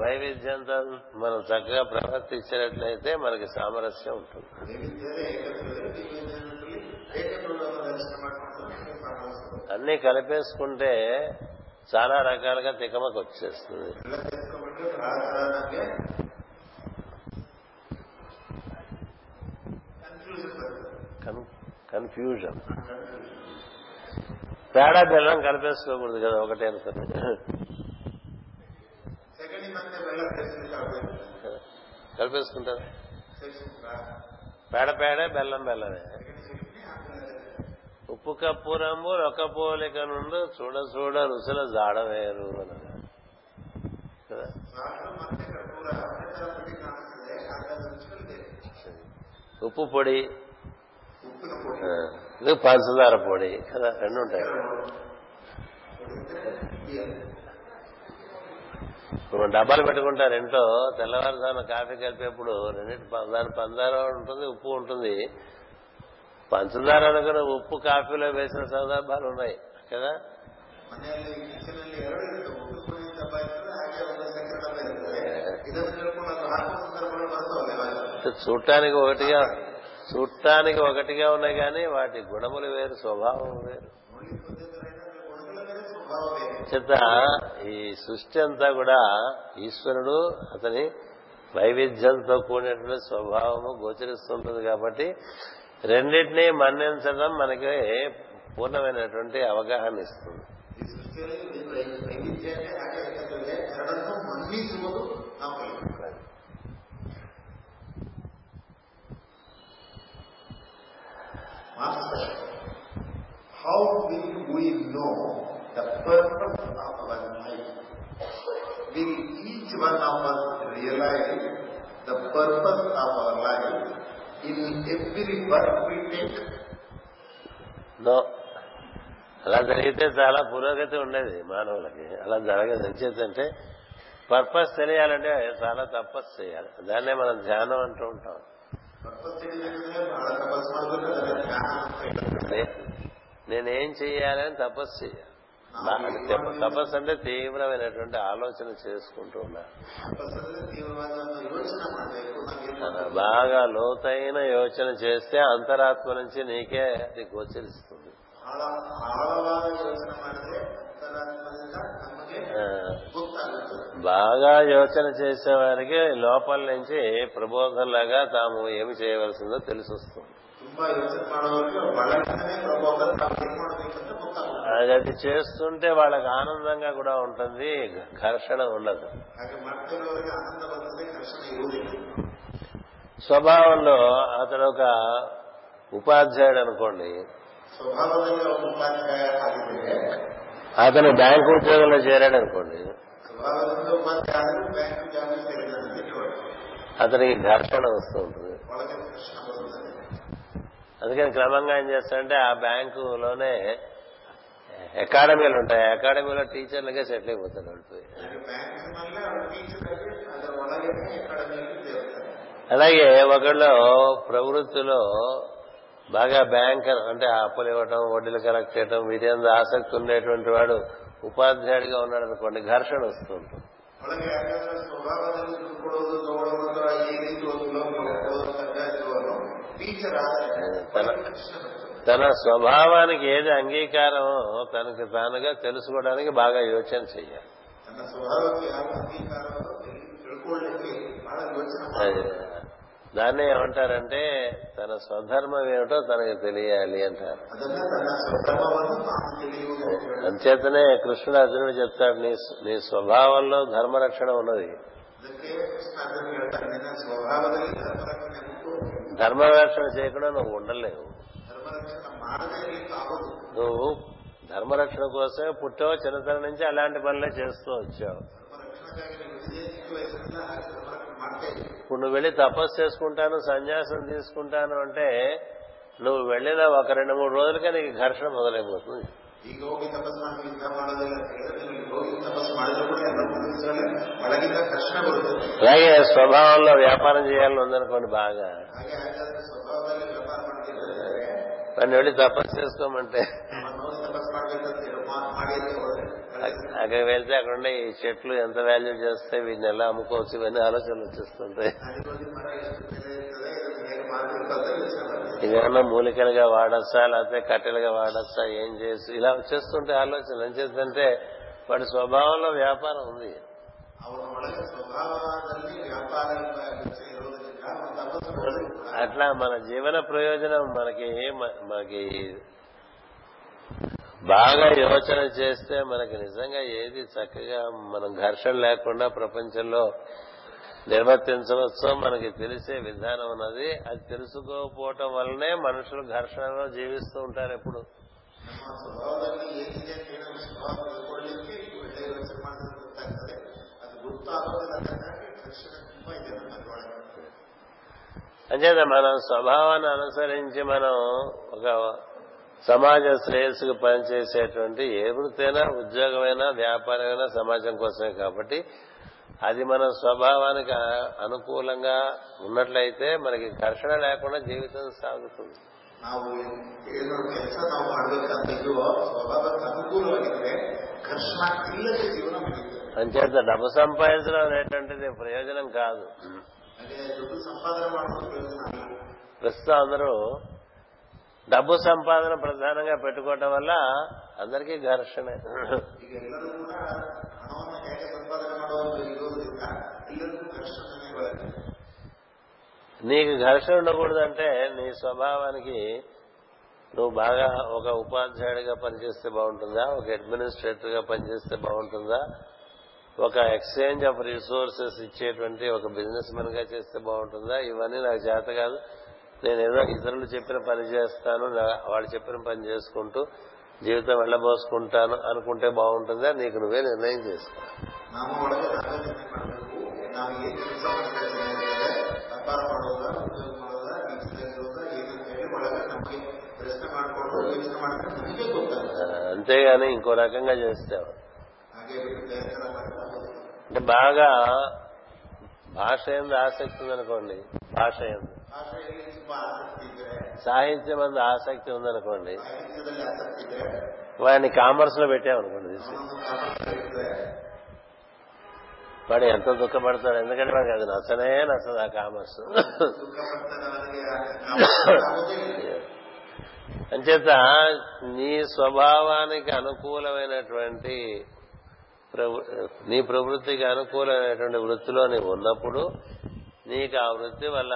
వైవిధ్యంతో మనం చక్కగా ప్రవర్తించినట్లయితే మనకి సామరస్యం ఉంటుంది. అన్ని కలిపేసుకుంటే చాలా రకాలుగా తికమకు వచ్చేస్తుంది. కన్ఫ్యూజన్ పేడ బెల్లం కలిపేసుకోకూడదు కదా ఒకటే అనుకుని కలిపేసుకుంటారు? పేడ పేడే బెల్లం బెల్లమే. ఉప్పు కప్పురంబు రొక్క పోలిక నుండు చూడ చూడ రుసుల జాడవేరు ఉప్పు పొడి. పంచదార పొడి. కదా? రెండు ఉంటాయి. ఇప్పుడు డబ్బాలు పెట్టుకుంటారు ఇంట్లో. తెల్లవారుజామున కాఫీ కలిపేప్పుడు రెండింటి దాని పందారం ఉంటుంది ఉప్పు ఉంటుంది. పంచదార అనుకున్న ఉప్పు కాఫీలో వేసిన సందర్భాలు ఉన్నాయి కదా? చూడటానికి ఒకటిగా చూడటానికి ఒకటిగా ఉన్నాయి కానీ వాటి గుణములు వేరు స్వభావం వేరు. చేత ఈ సృష్టి అంతా కూడా ఈశ్వరుడు అతని వైవిధ్యంతో కూడినటువంటి స్వభావము గోచరిస్తుంటుంది కాబట్టి రెండింటినీ మన్నించడం మనకి పూర్ణమైనటువంటి అవగాహన ఇస్తుంది Master, how will we know the purpose of our life? Will each one of us realize the purpose of our life in అలా జరిగితే చాలా పురోగతి ఉండేది మానవులకి. అలా జరగదు. ఎంచేతంటే పర్పస్ తెలియాలంటే చాలా తపస్సు చేయాలి. దాన్నే మనం ధ్యానం అంటూ ఉంటాం. నేనేం చేయాలని తపస్సు చేయాలి తపస్సు అంటే తీవ్రమైనటువంటి ఆలోచన చేసుకుంటూ ఉన్నారు బాగా లోతైన యోచన చేస్తే అంతరాత్మ నుంచి నీకే అది గోచరిస్తుంది. బాగా యోచన చేసే వారికి లోపల నుంచి ప్రబోధంలాగా తాము ఏమి చేయవలసిందో తెలిసొస్తుంది. అది అది చేస్తుంటే వాళ్ళకి ఆనందంగా కూడా ఉంటుంది ఘర్షణ ఉండదు. స్వభావంలో అతను ఒక ఉపాధ్యాయుడు అనుకోండి. అతను బ్యాంకు ఉద్యోగంలో చేరాడు అనుకోండి. అతనికి ఘర్షణ వస్తూ ఉంటుంది. అందుకని క్రమంగా ఏం చేస్తారంటే ఆ బ్యాంకులోనే అకాడమీలు ఉంటాయి. అకాడమీలో టీచర్లుగా సెటిల్ అయిపోతారు వాళ్ళు అలాగే ఒకళ్ళు ప్రవృత్తిలో బాగా బ్యాంకర్ అంటే అప్పులు ఇవ్వటం వడ్డీలు కలెక్ట్ చేయటం వీటి ఆసక్తి ఉండేటువంటి వాడు ఉపాధ్యాయుడిగా ఉన్నాడు అనుకోండి ఘర్షణ వస్తుంది తన తన స్వభావానికి ఏది అంగీకారం తనకి తానుగా తెలుసుకోవడానికి బాగా యోచన చెయ్యాలి. దాన్నే ఏమంటారంటే తన స్వధర్మం ఏమిటో తనకు తెలియాలి అంటారు. అంచేతనే కృష్ణుడు అర్జునుడు చెప్తాడు నీ నీ స్వభావంలో ధర్మరక్షణ ఉన్నది. ధర్మరక్షణ చేయకుండా నువ్వు ఉండలేవు. నువ్వు ధర్మరక్షణ కోసమే పుట్టావు చిన్నతనం నుంచి అలాంటి పనులే చేస్తూ వచ్చావు. ఇప్పుడు నువ్వు వెళ్ళి తపస్సు చేసుకుంటాను సన్యాసం తీసుకుంటాను అంటే నువ్వు వెళ్ళిన ఒక రెండు మూడు రోజులకే నీకు ఘర్షణ మొదలైపోతుంది. ಈಗ ಹೋಗಿ ತಪಸ್ಸು ಮಾಡಿ ಯುದ್ಧ ಮಾಡೋದಿಲ್ಲ ಅಂತ ಹೇಳಿದ್ರೆ ನೀವು ಹೋಗಿ ತಪಸ್ಸು ಮಾಡಿದ್ರು ಕೂಡ ಎಲ್ಲ ಮುಗಿಸಲೇ ಒಳಗಿಂದ ಕೃಷ್ಣ ಬರುತ್ತದೆ అలాగే స్వభావంలో వ్యాపారం చేయాలని ఉందనుకోండి బాగా ಹಾಗೆ ಹಾಗಾದ್ರೆ ಸ್ವಭಾವದಲ್ಲಿ ವ್ಯವಹಾರ ಮಾಡ್ತಿದ್ದಾರೆ వాడిని వెళ్ళి తపస్సు చేసుకోమంటే ನೋಡಿ ತಪಸ್ಸು ಮಾಡ್ಬೇಕಂತ ಹೇಳಿ ಮಾ- ಮಾಡಿ ಅಂತ ಹೋದ್ರೆ అక్కడికి వెళ్తే అక్కడ ఉండే ఈ చెట్లు ఎంత వాల్యూ చేస్తే వీటిని ఎలా అమ్ముకోవచ్చు ఇవన్నీ ఆలోచనలు వచ్చేస్తుంటాయి ಅಡಿಗೋದಿ ಮರ ಎಷ್ಟು ಬೆಲೆ ಇರ್ತದೆ ಇದನ್ನು ఇదేమన్నా మూలికలుగా వాడచ్చా? లేకపోతే కట్టెలుగా వాడచ్చా? ఏం చేసి? ఇలా చేస్తుంటే ఆలోచన చేద్దంటే వాడి స్వభావంలో వ్యాపారం ఉంది. అట్లా మన జీవన ప్రయోజనం మనకి మనకి బాగా యోచన చేస్తే మనకి నిజంగా ఏది చక్కగా మనం ఘర్షణ లేకుండా ప్రపంచంలో నిర్వర్తించవచ్చో మనకి తెలిసే విధానం ఉన్నది అది తెలుసుకోకపోవటం వల్లనే మనుషులు ఘర్షణలో జీవిస్తూ ఉంటారు ఎప్పుడు. అంచేత మనం స్వభావాన్ని అనుసరించి మనం ఒక సమాజ శ్రేయస్సుకు పనిచేసేటువంటి ఏ వృత్తైనా ఉద్యోగమైనా వ్యాపారమైనా సమాజం కోసమే కాబట్టి అది మన స్వభావానికి అ- అనుకూలంగా ఉన్నట్లయితే మనకి ఘర్షణ లేకుండా జీవితం సాగుతుంది ನಾವು ಏನು ಕೆಲಸ ನಾವು ಮಾಡ್ಬೇಕಂತಿದ್ವೋ ಸ್ವಭಾವಕ್ಕೆ ಅನುಕೂಲವಾಗಿದ್ರೆ ಘರ್ಷಣ ಇಲ್ಲದೆ ಜೀವನ ನಡೀತದೆ అంచేత డబ్బు సంపాదించడం అనేటువంటిది ప్రయోజనం కాదు ಹಾಗೆ ದುಡ್ಡು ಸಂಪಾದನೆ ಮಾಡೋದು ಪ್ರಯೋಜನ ಅಲ್ಲ ప్రస్తుతం అందరూ డబ్బు సంపాదన ప్రధానంగా పెట్టుకోవటం వల్ల అందరికీ ఘర్షణ. నీకు ఘర్షణ ఉండకూడదంటే నీ స్వభావానికి నువ్వు బాగా ఒక ఉపాధ్యాయుడిగా పనిచేస్తే బాగుంటుందా? ఒక అడ్మినిస్ట్రేటర్గా పనిచేస్తే బాగుంటుందా? ఒక ఎక్స్చేంజ్ ఆఫ్ రిసోర్సెస్ ఇచ్చేటువంటి ఒక బిజినెస్ మెన్గా చేస్తే బాగుంటుందా? ఇవన్నీ నాకు చేత కాదు. నేనేదో ఇతరులు చెప్పిన పని చేస్తాను వాళ్ళు చెప్పిన పని చేసుకుంటూ జీవితం వెళ్ళబోసుకుంటాను అనుకుంటే బాగుంటుందా? నీకు నువ్వే నిర్ణయం చేసుకో. అంతేగాని ఇంకో రకంగా చేస్తావు. అంటే బాగా భాష ఎందు ఆసక్తి ఉందనుకోండి. భాష ఎందు సాహిత్యం అందు ఆసక్తి ఉందనుకోండి. వాడిని కామర్స్లో పెట్టామనుకోండి తీసి వాడు ఎంత దుఃఖపడతాడు. ఎందుకంటే వాడికి అది నచ్చనే నచ్చదు ఆ కామర్స్ అంచేత నీ స్వభావానికి అనుకూలమైనటువంటి నీ ప్రవృత్తికి అనుకూలమైనటువంటి వృత్తిలో నీవు ఉన్నప్పుడు నీకు ఆ వృత్తి వల్ల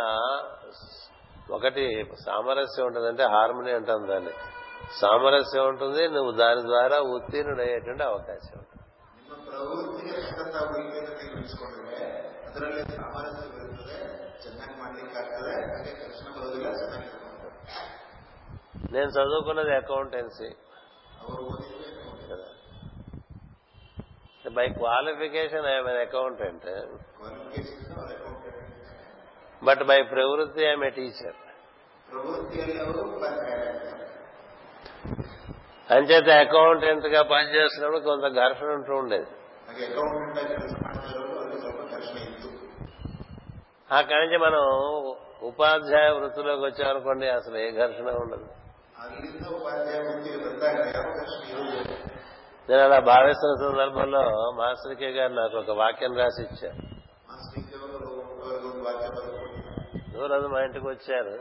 ఒకటి సామరస్యం ఉంటుందంటే హార్మోని అంటాం దాన్ని. సామరస్యం ఉంటుంది నువ్వు దాని ద్వారా ఉత్తీర్ణుడయ్యేటువంటి అవకాశం ఉంటుంది. నేను చదువుకున్నది accountancy by qualification I'm an accountant but by ప్రవృత్తి ఐఎమ్ ఏ టీచర్ అంచేత అకౌంటెంట్గా పనిచేస్తున్నప్పుడు కొంత ఘర్షణ ఉంటూ ఉండేది. అక్కడి నుంచి మనం ఉపాధ్యాయ వృత్తిలోకి వచ్చామనుకోండి అసలు ఏ ఘర్షణ ఉండదు. నేను అలా భావిస్తున్న సందర్భంలో మాస్టర్కే గారు నాకు ఒక వాక్యం రాసి ఇచ్చారు. దూరం మా ఇంటికి వచ్చారు.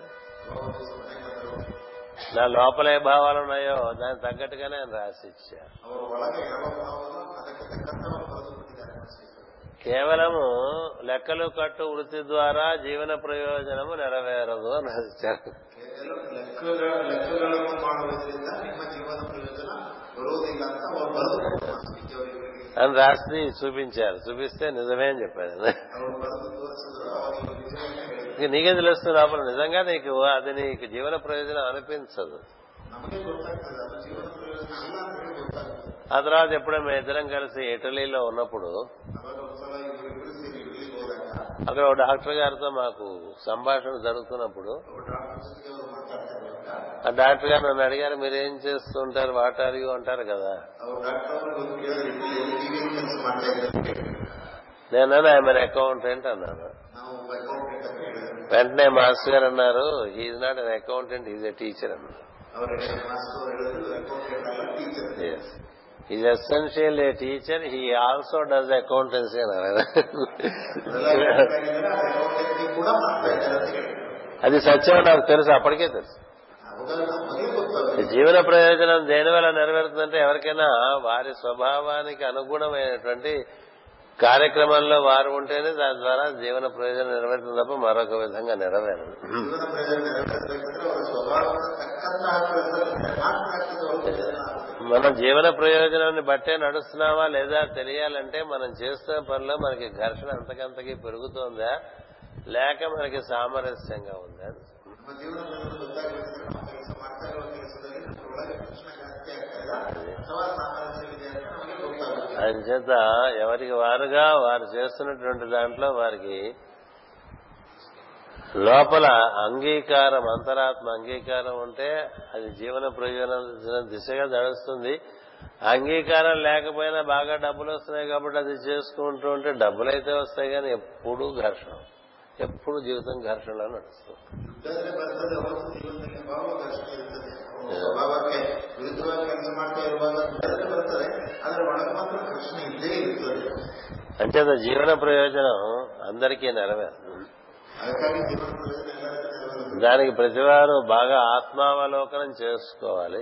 నా లోపల ఏ భావాలు ఉన్నాయో దానికి తగ్గట్టుగానే ఆయన రాసి ఇచ్చారు. కేవలము లెక్కలు కట్టు వృత్తి ద్వారా జీవన ప్రయోజనము నెరవేరదు అని రాసిచ్చారు అని రాసి చూపించారు. చూపిస్తే నిజమే అని చెప్పారు. నీకే తెలుస్తుంది లోపల నిజంగా నీకు అది నీకు జీవన ప్రయోజనం అనిపించదు. ఆ తర్వాత ఎప్పుడో మేము ఇద్దరం కలిసి ఇటలీలో ఉన్నప్పుడు అక్కడ ఒక డాక్టర్ గారితో మాకు సంభాషణ జరుగుతున్నప్పుడు ఆ డాక్టర్ గారు నన్ను అడిగారు మీరేం చేస్తుంటారు? వాటారు అంటారు కదా. నేనన్నా ఆయన అన్ అకౌంటెంట్ అన్నాను. వెంటనే మాస్టర్ గారు అన్నారు is not an accountant is a teacher అన్నారు. Is essential a teacher he also does accountancy అది సత్యం నాకు తెలుసు అప్పటికే తెలుసు. జీవన ప్రయోజనం దేని వల్ల నెరవేరుతుందంటే ఎవరికైనా వారి స్వభావానికి అనుగుణమైనటువంటి కార్యక్రమంలో వారు ఉంటేనే దాని ద్వారా జీవన ప్రయోజనం నెరవేరుతుంది తప్ప మరొక విధంగా నెరవేరదు. మన జీవన ప్రయోజనాన్ని బట్టే నడుస్తున్నావా లేదా తెలియాలంటే మనం చేస్తున్న పనిలో మనకి ఘర్షణ అంతకంతకి పెరుగుతోందా? లేక మనకి సామరస్యంగా ఉందా? అంచేత ఎవరికి వారుగా వారు చేస్తున్నటువంటి దాంట్లో వారికి లోపల అంగీకారం అంతరాత్మ అంగీకారం ఉంటే అది జీవన ప్రయోజన దిశగా నడుస్తుంది. అంగీకారం లేకపోయినా బాగా డబ్బులు వస్తున్నాయి కాబట్టి అది చేసుకుంటూ ఉంటే డబ్బులు అయితే వస్తాయి కానీ ఎప్పుడూ ఘర్షణ ఎప్పుడు జీవితం ఘర్షణలో నడుస్తుంది. అంచేత జీవన ప్రయోజనం అందరికీ నెరవేరు దానికి ప్రతివారు బాగా ఆత్మావలోకనం చేసుకోవాలి.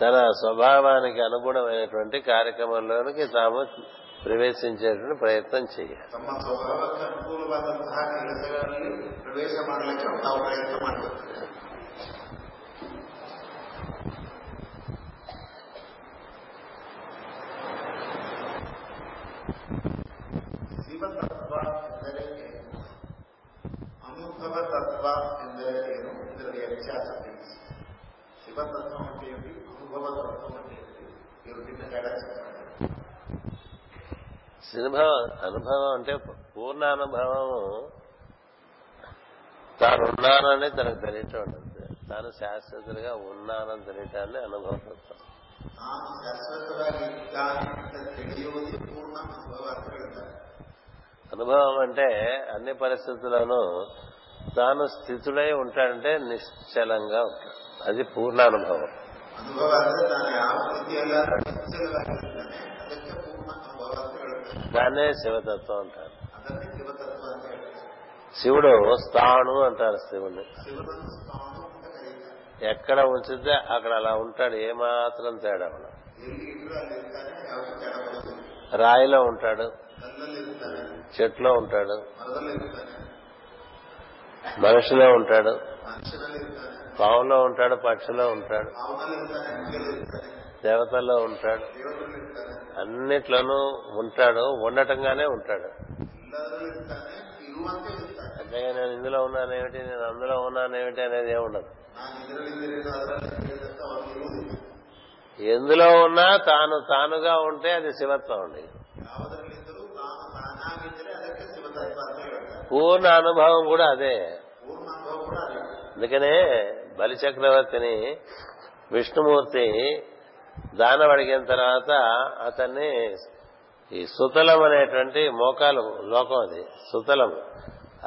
తన స్వభావానికి అనుగుణమైనటువంటి కార్యక్రమంలోనికి తాము ప్రవేశించేటువంటి ప్రయత్నం చేయాలి. శివతత్వ ఇంద్రియను ఇందులో వ్యత్యాసం తెలుసు శివతత్వం అంటే ఏంటి అనుభవతత్వం అంటే ఏంటి ఈ రెండు తేడా అనుభవం అంటే పూర్ణ అనుభవం తాను ఉన్నానని తనకు తెలియటం ఉంటుంది తాను శాశ్వతులుగా ఉన్నానని తెలియటాన్ని అనుభవం చెప్తాను. అనుభవం అంటే అన్ని పరిస్థితుల్లోనూ తాను స్థితుడై ఉంటాడంటే నిశ్చలంగా ఉంటాడు. అది పూర్ణానుభవం. దాన్నే శివతత్వం అంటారు. శివుడు స్థాణు అంటారు శివుణ్ణి. ఎక్కడ ఉంచితే అక్కడ అలా ఉంటాడు ఏమాత్రం తేడా రాయిలో ఉంటాడు చెట్లో ఉంటాడు మనిషిలో ఉంటాడు. పావులో ఉంటాడు పక్షిలో ఉంటాడు. దేవతల్లో ఉంటాడు. అన్నిట్లోనూ ఉంటాడు ఉండటంగానే ఉంటాడు. అంతేగా నేను ఇందులో ఉన్నానేమిటి నేను అందులో ఉన్నానేమిటి అనేది ఏముండదు. ఎందులో ఉన్నా తాను తానుగా ఉంటే అది శివత్వం అండి. పూర్ణ అనుభవం కూడా అదే. అందుకనే బలిచక్రవర్తిని విష్ణుమూర్తి దానం అడిగిన తర్వాత అతన్ని ఈ సుతలం అనేటువంటి మోకాలు లోకం అది సుతలం.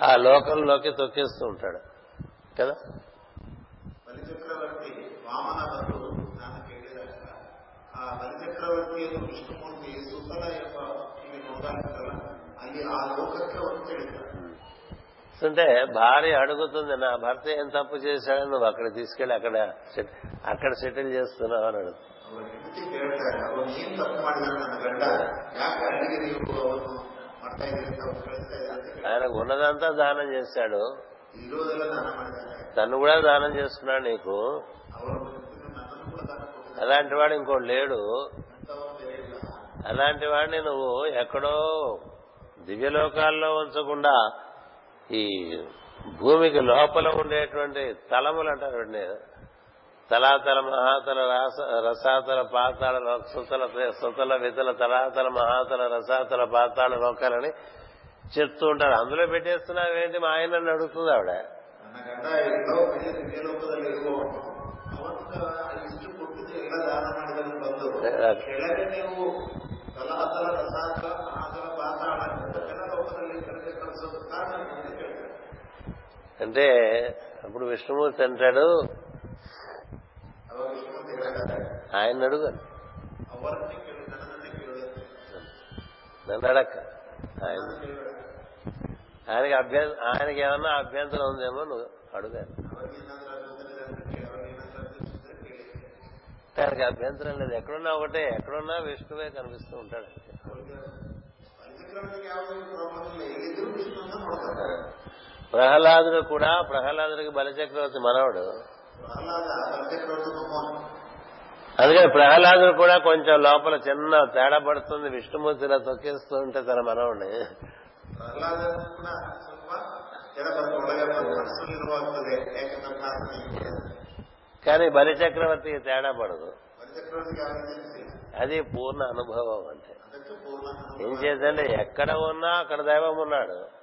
ఆ లోకంలోకి తొక్కేస్తూ ఉంటాడు. కదా? విష్ణుమూర్తి వస్తుంటే భార్య అడుగుతుంది నా భర్త ఏం తప్పు చేశాడో నువ్వు అక్కడ తీసుకెళ్ళి అక్కడ అక్కడ సెటిల్ చేస్తున్నావు అని అడుగుతుంది. ఆయన ఉన్నదంతా దానం చేశాడు. తను కూడా దానం చేస్తున్నాడు నీకు. అలాంటి వాడు ఇంకోటి లేడు. అలాంటి వాడిని నువ్వు ఎక్కడో దివ్యలోకాల్లో ఉంచకుండా ఈ భూమికి లోపల ఉండేటువంటి తలములు అంటారు తలాతల మహాతల రసాతల పాతాళ సుతల సుతల వితల తలాతల మహాతల రసాతల పాతాళ లోకాలని చెప్తూ ఉంటారు. అందులో పెట్టేస్తున్నావేంటి మా ఆయన అడుగుతుంది ఆవిడ. అంటే అప్పుడు విష్ణుమూర్తి అంటాడు ఆయన అడుగు నన్ను అడక్క ఆయన. ఆయనకి అభ్యంతరం ఆయనకి ఏమన్నా అభ్యంతరం ఉందేమో నువ్వు అడుగాను ఆయనకి అభ్యంతరం లేదు. ఎక్కడున్నా ఒకటే ఎక్కడున్నా విష్ణువే కనిపిస్తూ ఉంటాడు ప్రహ్లాదుడు కూడా ప్రహ్లాదుడికి బలిచక్రవర్తి మనవడు. అందుకని ప్రహ్లాదుడు కూడా కొంచెం లోపల చిన్న తేడా పడుతుంది విష్ణుమూర్తి ఇలా తొక్కేస్తూ ఉంటే తన మనవుడిని. కానీ బలిచక్రవర్తి తేడా పడదు. అది పూర్ణ అనుభవం అంటే. ఏం చేద్దంటే ఎక్కడ ఉన్నా అక్కడ దైవం ఉన్నాడు.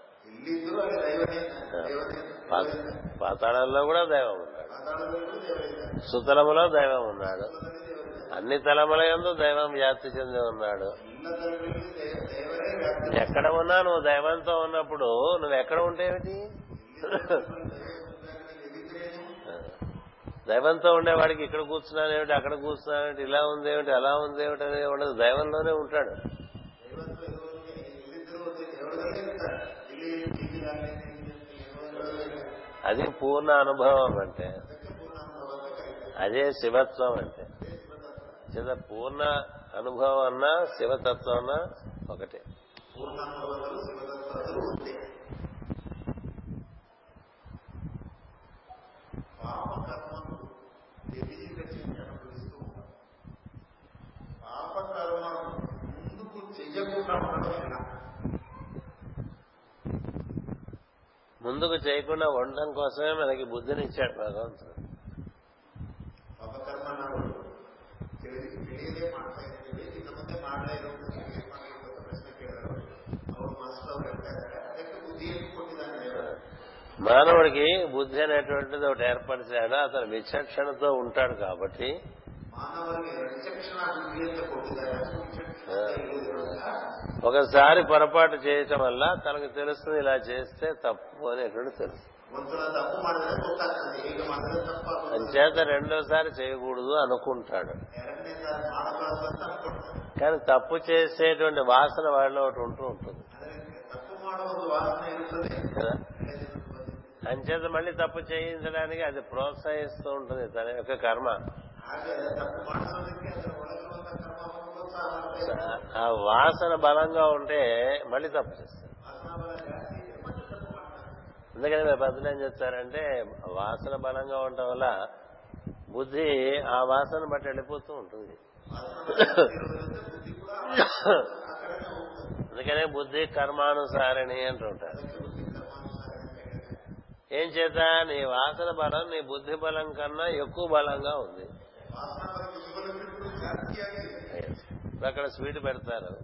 పాతాళంలో కూడా దైవం ఉన్నాడు. సుతలములో దైవం ఉన్నాడు. అన్ని తలముల ఎందు దైవం వ్యాప్తి చెంది ఉన్నాడు. ఎక్కడ ఉన్నా నువ్వు దైవంతో ఉన్నప్పుడు నువ్వు ఎక్కడ ఉంటేమిటి దైవంతో ఉండేవాడికి ఇక్కడ కూర్చున్నానేమిటి అక్కడ కూర్చున్నానేమిటి ఇలా ఉందేమిటి అలా ఉందేమిటి అనేది ఉండదు దైవంలోనే ఉంటాడు. అది పూర్ణ అనుభవం అంటే. అదే శివత్వం అంటే. చిన్న పూర్ణ అనుభవం అన్నా శివతత్వం అన్నా ఒకటే. ముందుకు చేయకుండా ఉండడం కోసమే మనకి బుద్ధినిచ్చాడు భగవంతుడు. మానవుడికి బుద్ధి అనేటువంటిది ఒకటి ఏర్పరిచాడు అతను విచక్షణతో ఉంటాడు కాబట్టి ఒకసారి పొరపాటు చేయటం వల్ల తనకు తెలుస్తుంది ఇలా చేస్తే తప్పు అని ఎక్కడో తెలుసు. అంచేత రెండోసారి చేయకూడదు అనుకుంటాడు. కానీ తప్పు చేసేటువంటి వాసన వాళ్ళలో ఒకటి ఉంటూ ఉంటుంది. అంచేత మళ్ళీ తప్పు చేయించడానికి అది ప్రోత్సహిస్తూ ఉంటుంది తన యొక్క కర్మ. ఆ వాసన బలంగా ఉంటే మళ్ళీ తప్పు చేస్తారు. అందుకని మీ పెద్దలు ఏం చెప్తారంటే వాసన బలంగా ఉండటం వల్ల బుద్ధి ఆ వాసన బట్టి వెళ్ళిపోతూ ఉంటుంది. అందుకనే బుద్ధి కర్మానుసారిణి అంటుంటారు ఏం చేత నీ వాసన బలం నీ బుద్ధి బలం కన్నా ఎక్కువ బలంగా ఉంది. అక్కడ స్వీట్ పెడతారు.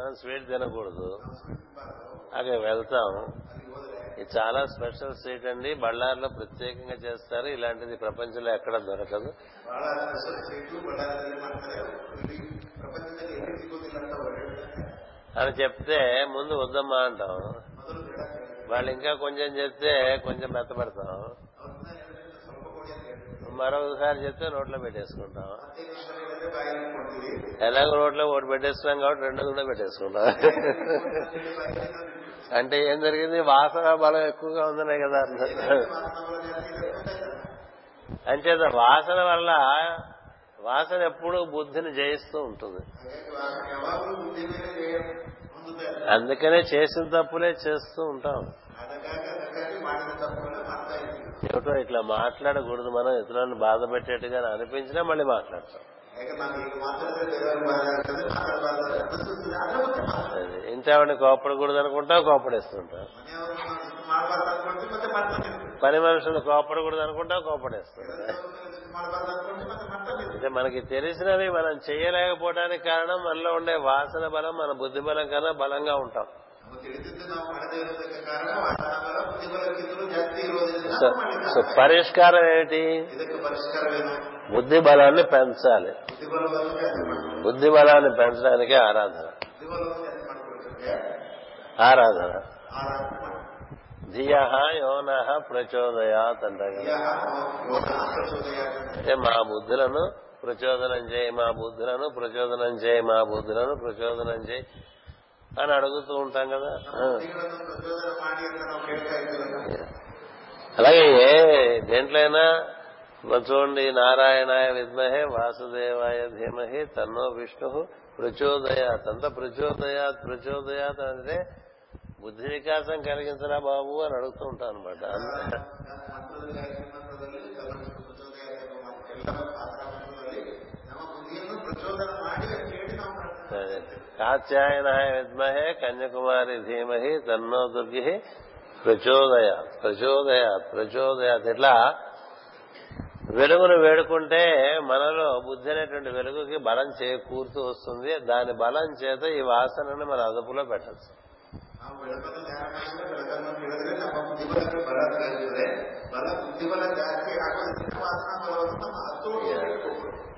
మనం స్వీట్ తినకూడదు. అక్కడ వెళ్తాం. ఇది చాలా స్పెషల్ స్వీట్ అండి. బళ్ళార్లో ప్రత్యేకంగా చేస్తారు. ఇలాంటిది ప్రపంచంలో ఎక్కడ దొరకదు. అని చెప్తే ముందు వద్దమ్మా అంటాం. వాళ్ళు ఇంకా కొంచెం చెప్తే కొంచెం మెత్తపడతాం మరొకసారి చెప్తే రోడ్లో పెట్టేసుకుంటాం ఎలాగో రోడ్లో ఓటు పెట్టేస్తున్నాం కాబట్టి రెండు కూడా పెట్టేసుకుంటాం అంటే ఏం జరిగింది? వాసన బలం ఎక్కువగా ఉందనే కదా అంచేత వాసన వల్ల వాసన ఎప్పుడూ బుద్ధిని జయిస్తూ ఉంటుంది. అందుకనే చేసిన తప్పులే చేస్తూ ఉంటాం. ఏమిటో ఇట్లా మాట్లాడకూడదు మనం ఇతరులను బాధ పెట్టేట్టుగా అనిపించినా మళ్ళీ మాట్లాడతాం. ఇంత ఆవిడ కోపడకూడదు అనుకుంటా కోపడేస్తుంటారు పని మనుషులు కోపడకూడదు అనుకుంటా కోపడేస్తుంటారు అంటే మనకి తెలిసినవి మనం చేయలేకపోవడానికి కారణం మనలో ఉండే వాసన బలం మన బుద్ధి బలం కన్నా బలంగా ఉంటాం. సో పరిష్కారం ఏంటి? బుద్ధి బలాన్ని పెంచాలి. బుద్ధి బలాన్ని పెంచడానికి ఆరాధన. ఆరాధన. ధియహ యోన ప్రచోదయాత్ అంటారు అంటే మా బుద్ధులను ప్రచోదనం చేయి మా బుద్ధులను ప్రచోదనం చేయి మా బుద్ధులను ప్రచోదనం చేయి. అని అడుగుతూ ఉంటాం కదా. అలాగే ఏ దేంట్లైనా చూడండి నారాయణాయ విద్మహే వాసుదేవాయ ధీమహి తన్నో విష్ణు ప్రచోదయాత్. అంత ప్రచోదయాత్ ప్రచోదయాత్ అంటే బుద్ధి వికాసం కలిగించరా బాబు అని అడుగుతూ ఉంటాను అనమాట కాత్యాయనాయ విద్మహే కన్యాకుమారి ధీమహి తన్నో దుర్గి ప్రచోదయ ప్రచోదయ ప్రచోదయాత్ ఇట్లా వెలుగును వేడుకుంటే మనలో బుద్ధి అనేటువంటి వెలుగుకి బలం చేకూరుతూ వస్తుంది. దాని బలం చేత ఈ వాసనని మన అదుపులో పెట్టచ్చు.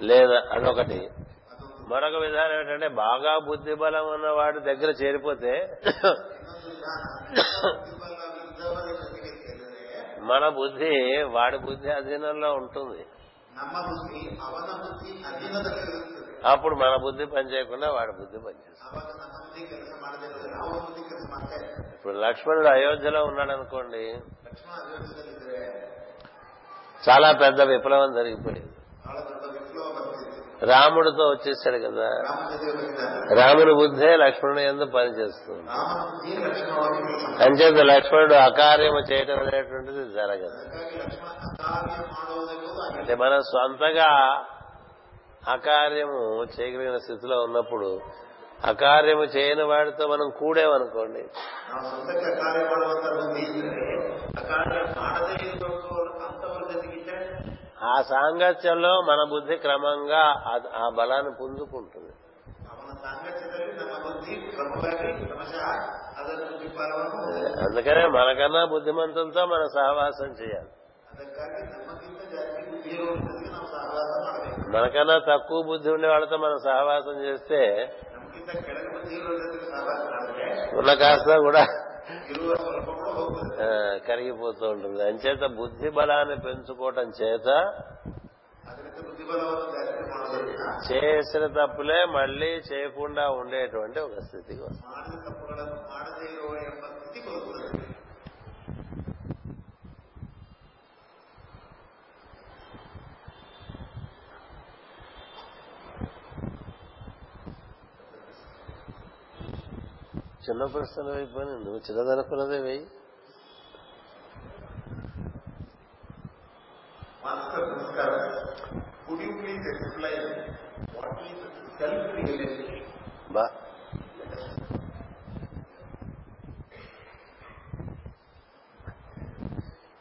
లేదా అదొకటి. మరొక విధానం ఏంటంటే బాగా బుద్ధి బలం ఉన్నవాడి దగ్గర చేరిపోతే మన బుద్ధి వాడి బుద్ధి అధీనంలో ఉంటుంది. అప్పుడు మన బుద్ధి పనిచేయకుండా వాడి బుద్ధి పనిచేస్తుంది. ఇప్పుడు లక్ష్మణుడు అయోధ్యలో ఉన్నాడు అనుకోండి చాలా పెద్ద విప్లవం జరిగిపోయింది. రాముడితో వచ్చేసాడు కదా. రాముని బుద్ధే లక్ష్మణుడు ఎందు పనిచేస్తుంది. అంచేత లక్ష్మణుడు అకార్యము చేయటం అనేటువంటిది జరగదు. అంటే మనం సొంతగా అకార్యము చేయగలిగిన స్థితిలో ఉన్నప్పుడు అకార్యము చేయని వాడితో మనం కూడేమనుకోండి. ఆ సాంగత్యంలో మన బుద్ధి క్రమంగా ఆ బలాన్ని పుంజుకుంటుంది. అందుకనే మనకన్నా బుద్ధిమంతులతో మనం సహవాసం చేయాలి. మనకన్నా తక్కువ బుద్ధి ఉండే వాళ్ళతో మనం సహవాసం చేస్తే ఉన్న కాస్త కూడా కరిగిపోతూ ఉంటుంది. అంచేత బుద్ధి బలాన్ని పెంచుకోవటం చేత చేసిన తప్పులే మళ్ళీ చేయకుండా ఉండేటువంటి ఒక స్థితికి వస్తుంది చిన్న ప్రశ్నలు అయిపోయి నువ్వు చిన్నదనుకున్నదే వెయ్యి? బా.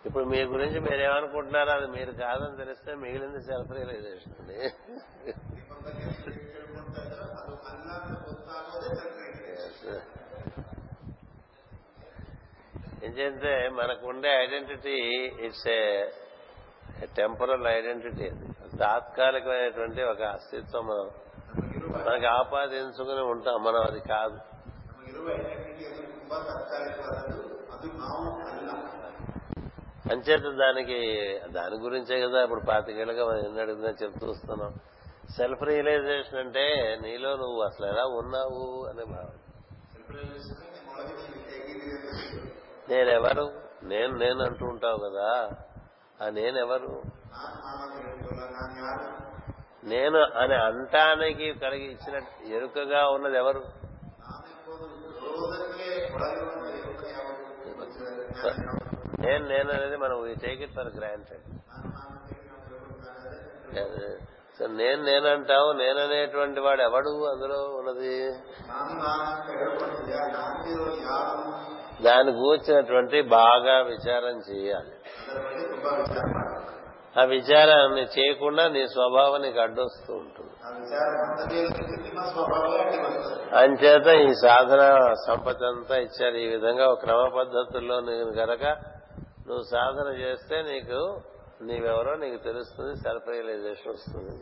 ఇప్పుడు మీ గురించి మీరేమనుకుంటున్నారో అది మీరు కాదని తెలిస్తే మిగిలింది సెల్ఫ్ రియలైజేషన్ అండి. ఎందుకంటే మనకుండే identity it's a temporal identity తాత్కాలికమైనటువంటి ఒక అస్తిత్వం మనం. మనకి ఆపాదించుకుని ఉంటాం మనం అది కాదు. అంచేత దానికి దాని గురించే కదా ఇప్పుడు పాతికేళ్ళగా మనం ఎన్ని అడిగిందని చెప్తూ వస్తున్నాం. సెల్ఫ్ రియలైజేషన్ అంటే నీలో నువ్వు అసలు ఎలా ఉన్నావు అనే భావన. నేనెవరు? నేను నేను అంటూ ఉంటావు కదా. ఆ నేనెవరు? నేను అని అంటానికి కలిగి ఇచ్చిన ఎరుకగా ఉన్నది ఎవరు? నేను నేను అనేది మనం టేక్ ఇట్ ఫర్ గ్రాంటెడ్ నేను నేనంటావు నేననేటువంటి వాడు ఎవడు అందులో ఉన్నది? దాని కూర్చున్నటువంటి బాగా విచారం చేయాలి. ఆ విచారాన్ని చేయకుండా నీ స్వభావం నీకు అడ్డొస్తూ ఉంటుంది. అంచేత ఈ సాధన సంపద అంతా ఇచ్చారు. ఈ విధంగా క్రమ పద్ధతుల్లో నేను గనక నువ్వు సాధన చేస్తే నీకు నీవెవరో నీకు తెలుస్తుంది సెల్ఫ్ రియలైజేషన్ వస్తుంది.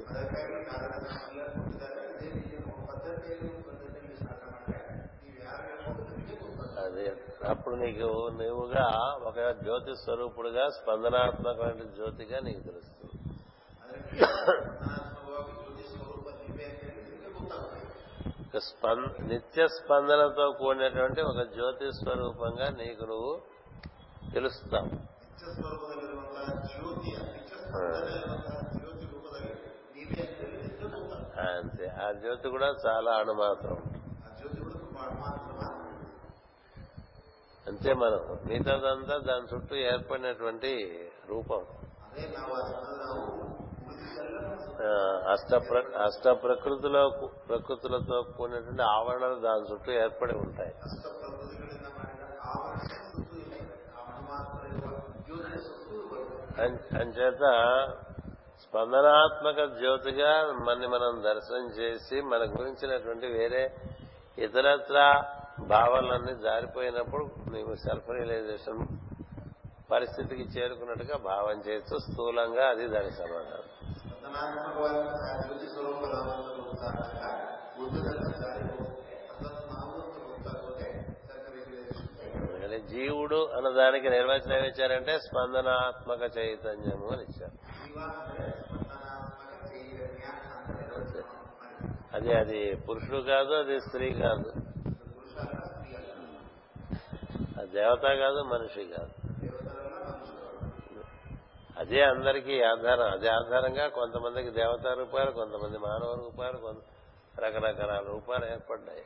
అదే అప్పుడు నీకు నీవుగా ఒక జ్యోతి స్వరూపుడుగా స్పందనాత్మకమైన జ్యోతిగా నీకు తెలుస్తుంది. నిత్య స్పందనతో కూడినటువంటి ఒక జ్యోతి స్వరూపంగా నీకు నువ్వు తెలుస్తావు. అంతే ఆ జ్యోతి కూడా చాలా అణుమాత్రం. అంతే మనం. మిగతాదంతా దాని చుట్టూ ఏర్పడినటువంటి రూపం. అష్ట అష్ట ప్రకృతిలో ప్రకృతులతో కూడినటువంటి ఆవరణలు దాని చుట్టూ ఏర్పడి ఉంటాయి. అంచేత స్పందనాత్మక జ్యోతిగా మనని మనం దర్శనం చేసి మన గురించినటువంటి వేరే ఇతరత్ర భావాలన్నీ జారిపోయినప్పుడు నీవు సెల్ఫ్ రియలైజేషన్ పరిస్థితికి చేరుకున్నట్టుగా భావం చేస్తూ స్థూలంగా అది దానికి సమాధానం జీవుడు అన్నదానికి నిర్వచనం ఏమిచ్చారంటే స్పందనాత్మక చైతన్యము అని ఇచ్చారు. అది అది పురుషుడు కాదు అది స్త్రీ కాదు. అది దేవత కాదు మనిషి కాదు. అదే అందరికీ ఆధారం. అదే ఆధారంగా కొంతమందికి దేవతా రూపాయలు కొంతమంది మానవ రూపాయలు కొంత రకరకాల రూపాలు ఏర్పడ్డాయి.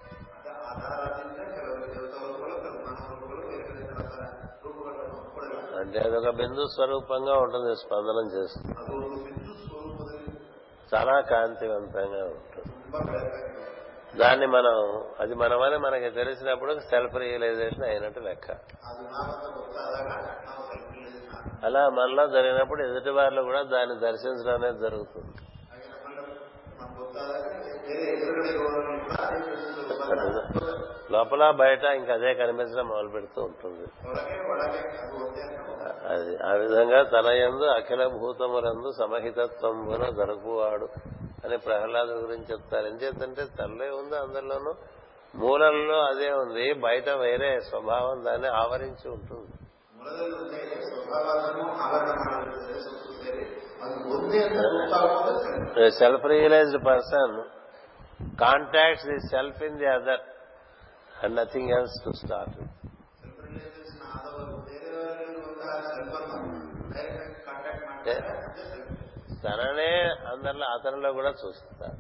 అంటే అది ఒక బిందు స్వరూపంగా ఉంటుంది స్పందనం చేస్తుంది. చాలా కాంతివంతంగా ఉంటుంది. దాన్ని మనం అది మనమని మనకి తెలిసినప్పుడు సెల్ఫ్ రియలైజేషన్ అయినట్టు లెక్క. అలా మనలో జరిగినప్పుడు ఎదుటి వారిలో కూడా దాన్ని దర్శించడం అనేది జరుగుతుంది. లోపల బయట ఇంకా అదే కనిపించడం మొదలు పెడుతూ ఉంటుంది. అది ఆ విధంగా తన ఎందు అఖిల భూతములందు సమహితత్వంబున దొరకువాడు అని ప్రహ్లాదు గురించి చెప్తారు. ఎంచేతంటే తనలో ఉంది అందరిలోనూ మూలల్లో అదే ఉంది. బయట వేరే స్వభావం దాన్ని ఆవరించి ఉంటుంది. Self realised person contacts the self in the other and nothing else to start తననే అందరిలో అతనిలో కూడా చూస్తారు.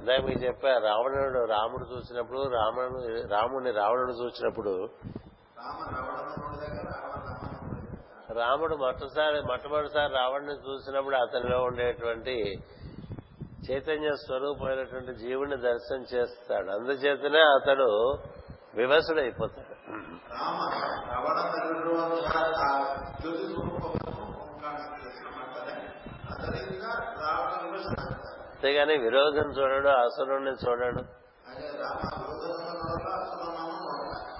ఇందాక మీకు చెప్పా రావణుడు రాముడు చూసినప్పుడు రాముడు రాముడిని రావణుడు చూసినప్పుడు రాముడు మొట్టసారి మొట్టమొదటిసారి రావణ్ణి చూసినప్పుడు అతనిలో ఉండేటువంటి చైతన్య స్వరూపమైనటువంటి జీవుని దర్శనం చేస్తాడు. అందుచేతనే అతడు వివసుడైపోతాడు. అంతేగాని విరోధం చూడడు అసలు చూడడు.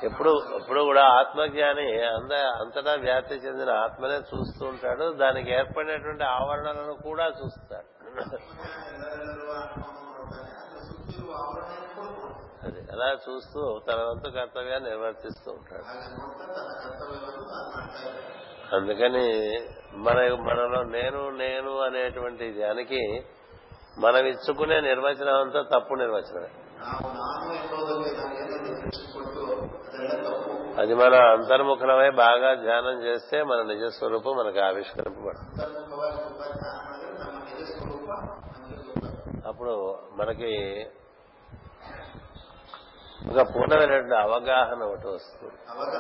ఎప్పుడు ఎప్పుడు కూడా ఆత్మజ్ఞాని అంద అంతటా వ్యాప్తి చెందిన ఆత్మనే చూస్తూ ఉంటాడు. దానికి ఏర్పడినటువంటి ఆవరణలను కూడా చూస్తాడు. అది అలా చూస్తూ తన వంతు కర్తవ్యాన్ని నిర్వర్తిస్తూ ఉంటాడు. అందుకని మన మనలో నేను నేను అనేటువంటి దానికి మనం ఇచ్చుకునే నిర్వచనం అంతా తప్పు నిర్వచనమే. ನಾವು ನಾನು ಎಂಬುದಕ್ಕೆ ನಾವು ಏನೇನು ದೃಷ್ಟಿ ಕೊಟ್ಟು ಅದೆಲ್ಲ ತಪ್ಪು అది మన అంతర్ముఖమై బాగా ధ్యానం చేస్తే మన నిజ స్వరూపం మనకు ఆవిష్కరింపబడుతుంది ಅಂತರ್ಮುಖವಾಗಿ ತುಂಬಾ ಧ್ಯಾನ ಮಾಡಿದ್ರೆ ನಮ್ಮ ನಿಜ ಸ್ವರೂಪ ನಮಗೆ ಗೊತ್ತಾಗುತ್ತೆ అప్పుడు మనకి ఒక పూర్ణమైనటువంటి అవగాహన ఒకటి వస్తుంది ಅವಾಗ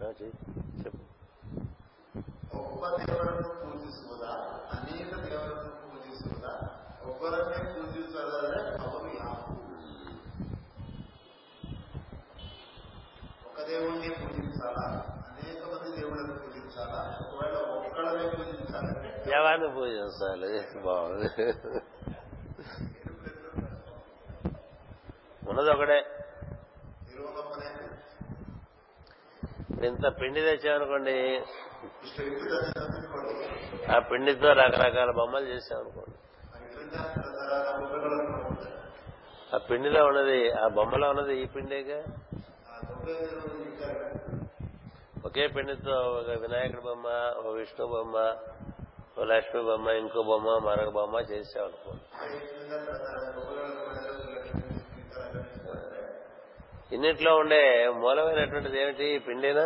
ನಮಗೆ ఒక్కరనే ಪೂಜಿಸದರೆ ಅವರು ఒక దేవుణ్ణి పూజించాలా? అనేక మంది దేవుళ్ళని పూజించాలా? ఒకవేళ ఒక్కడనే పూజించాలంటే ఎవరిని పూజించాలి? బాగుంది. ఉన్నది ఒకడే. ఇంత పిండి తెచ్చామనుకోండి. ఆ పిండితో రకరకాల బొమ్మలు చేసామనుకోండి ఆ పిండిలో ఉన్నది ఆ బొమ్మలో ఉన్నది ఈ పిండేగా? ఒకే పిండితో ఒక వినాయకుడి బొమ్మ ఒక విష్ణు బొమ్మ ఓ లక్ష్మి బొమ్మ ఇంకో బొమ్మ మరొక బొమ్మ చేసామనుకో ఇన్నిట్లో ఉండే మూలమైనటువంటిది ఏమిటి? పిండేనా?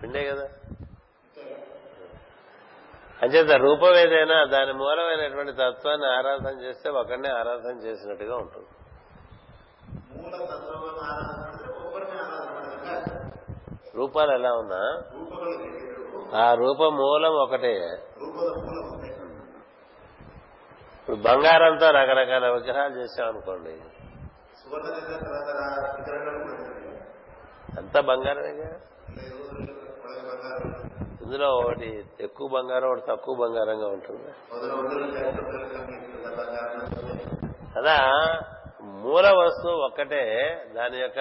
పిండే కదా. అంచేత రూపం ఏదైనా దాని మూలమైనటువంటి తత్వాన్ని ఆరాధన చేస్తే ఒకరిని ఆరాధన చేసినట్టుగా ఉంటుంది. రూపాలు ఎలా ఉన్నా? ఆ రూప మూలం ఒకటే. ఇప్పుడు బంగారంతో రకరకాల విగ్రహాలు చేసాం అనుకోండి. అంతా బంగారమేగా? ఇందులో ఒకటి ఎక్కువ బంగారం ఒకటి తక్కువ బంగారంగా ఉంటుంది. కదా మూల వస్తువు ఒక్కటే దాని యొక్క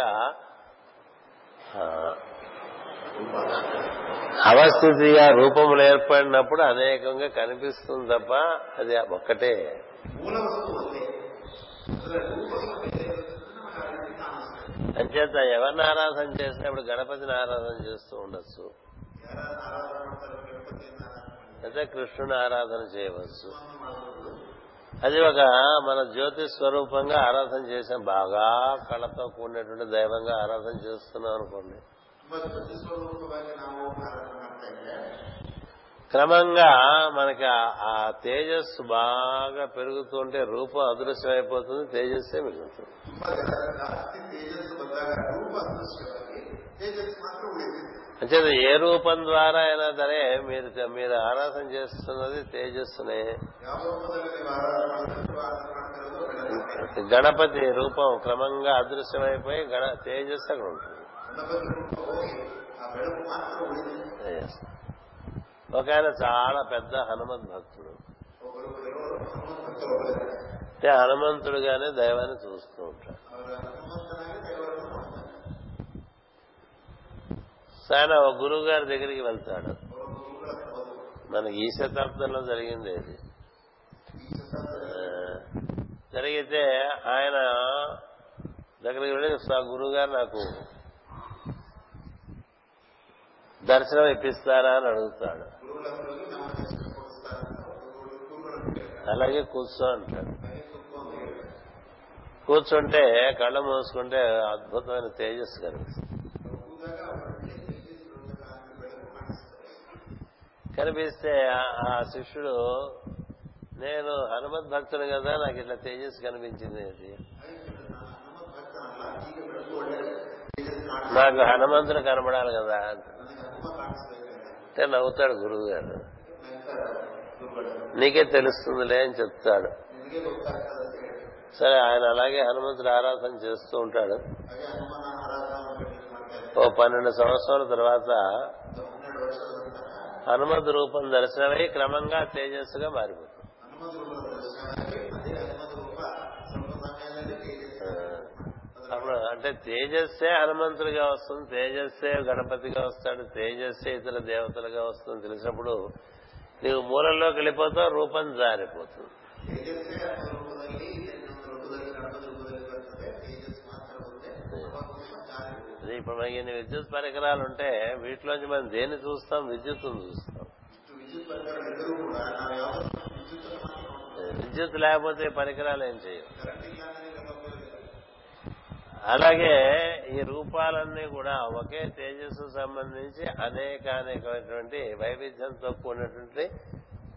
అవస్థితిగా రూపములు ఏర్పడినప్పుడు అనేకంగా కనిపిస్తుంది తప్ప అది ఒక్కటే. అంచేత ఎవరిని ఆరాధన చేసినప్పుడు గణపతిని ఆరాధన చేస్తూ ఉండొచ్చు. అయితే కృష్ణుని ఆరాధన చేయవచ్చు. అది ఒక మన జ్యోతి స్వరూపంగా ఆరాధన చేసాం బాగా కళతో కూడినటువంటి దైవంగా ఆరాధన చేస్తున్నాం అనుకోండి. క్రమంగా మనకి ఆ తేజస్సు బాగా పెరుగుతుంటే రూపం అదృశ్యమైపోతుంది అయిపోతుంది తేజస్సే మిగులుతుంది అంటే ఏ రూపం ద్వారా అయినా సరే మీరు మీరు ఆరాధన చేస్తున్నది తేజస్సునే. గణపతి రూపం క్రమంగా అదృశ్యమైపోయి గణ తేజస్సు అక్కడ ఉంటుంది. ఒక ఆయన చాలా పెద్ద హనుమద్ భక్తుడు. హనుమంతుడుగానే దైవాన్ని చూస్తూ ఉంటాడు. ఒకసారి ఒక గురువు గారి దగ్గరికి వెళ్తాడు. మన ఈ శతాబ్దంలో జరిగింది అది. జరిగితే ఆయన దగ్గరికి వెళ్ళి గురువు గారు నాకు దర్శనం ఇప్పిస్తారా? అని అడుగుతాడు. అలాగే కూర్చో అంటాడు. కూర్చుంటే కళ్ళ మూసుకుంటే అద్భుతమైన తేజస్సు కనిపిస్తుంది. కనిపిస్తే ఆ శిష్యుడు నేను హనుమద్ భక్తుడు కదా నాకు ఇట్లా తేజస్ కనిపించింది అది నాకు హనుమంతుడు కనబడాలి కదా అంటే. నవ్వుతాడు గురువు గారు నీకే తెలుస్తుందిలే అని చెప్తాడు. సరే ఆయన అలాగే హనుమంతుడు ఆరాధన చేస్తూ ఉంటాడు. ఓ పన్నెండు సంవత్సరాల తర్వాత హనుమద్ రూపం దర్శనమై క్రమంగా తేజస్సుగా మారిపోతుంది. అంటే తేజస్సే హనుమంతుడిగా వస్తుంది తేజస్సే గణపతిగా వస్తాడు తేజస్సే ఇతర దేవతలుగా వస్తుంది తెలిసినప్పుడు నీవు మూలంలోకి వెళ్ళిపోతావు రూపం జారిపోతుంది. ఇప్పుడు మనకి ఇన్ని విద్యుత్ పరికరాలు ఉంటే వీటిలోంచి మనం దేన్ని చూస్తాం? విద్యుత్ చూస్తాం. విద్యుత్ లేకపోతే పరికరాలు ఏం చేయవు. అలాగే ఈ రూపాలన్నీ కూడా ఒకే తేజస్సు సంబంధించి అనేక అనేకమైనటువంటి వైవిధ్యంతో కూడినటువంటి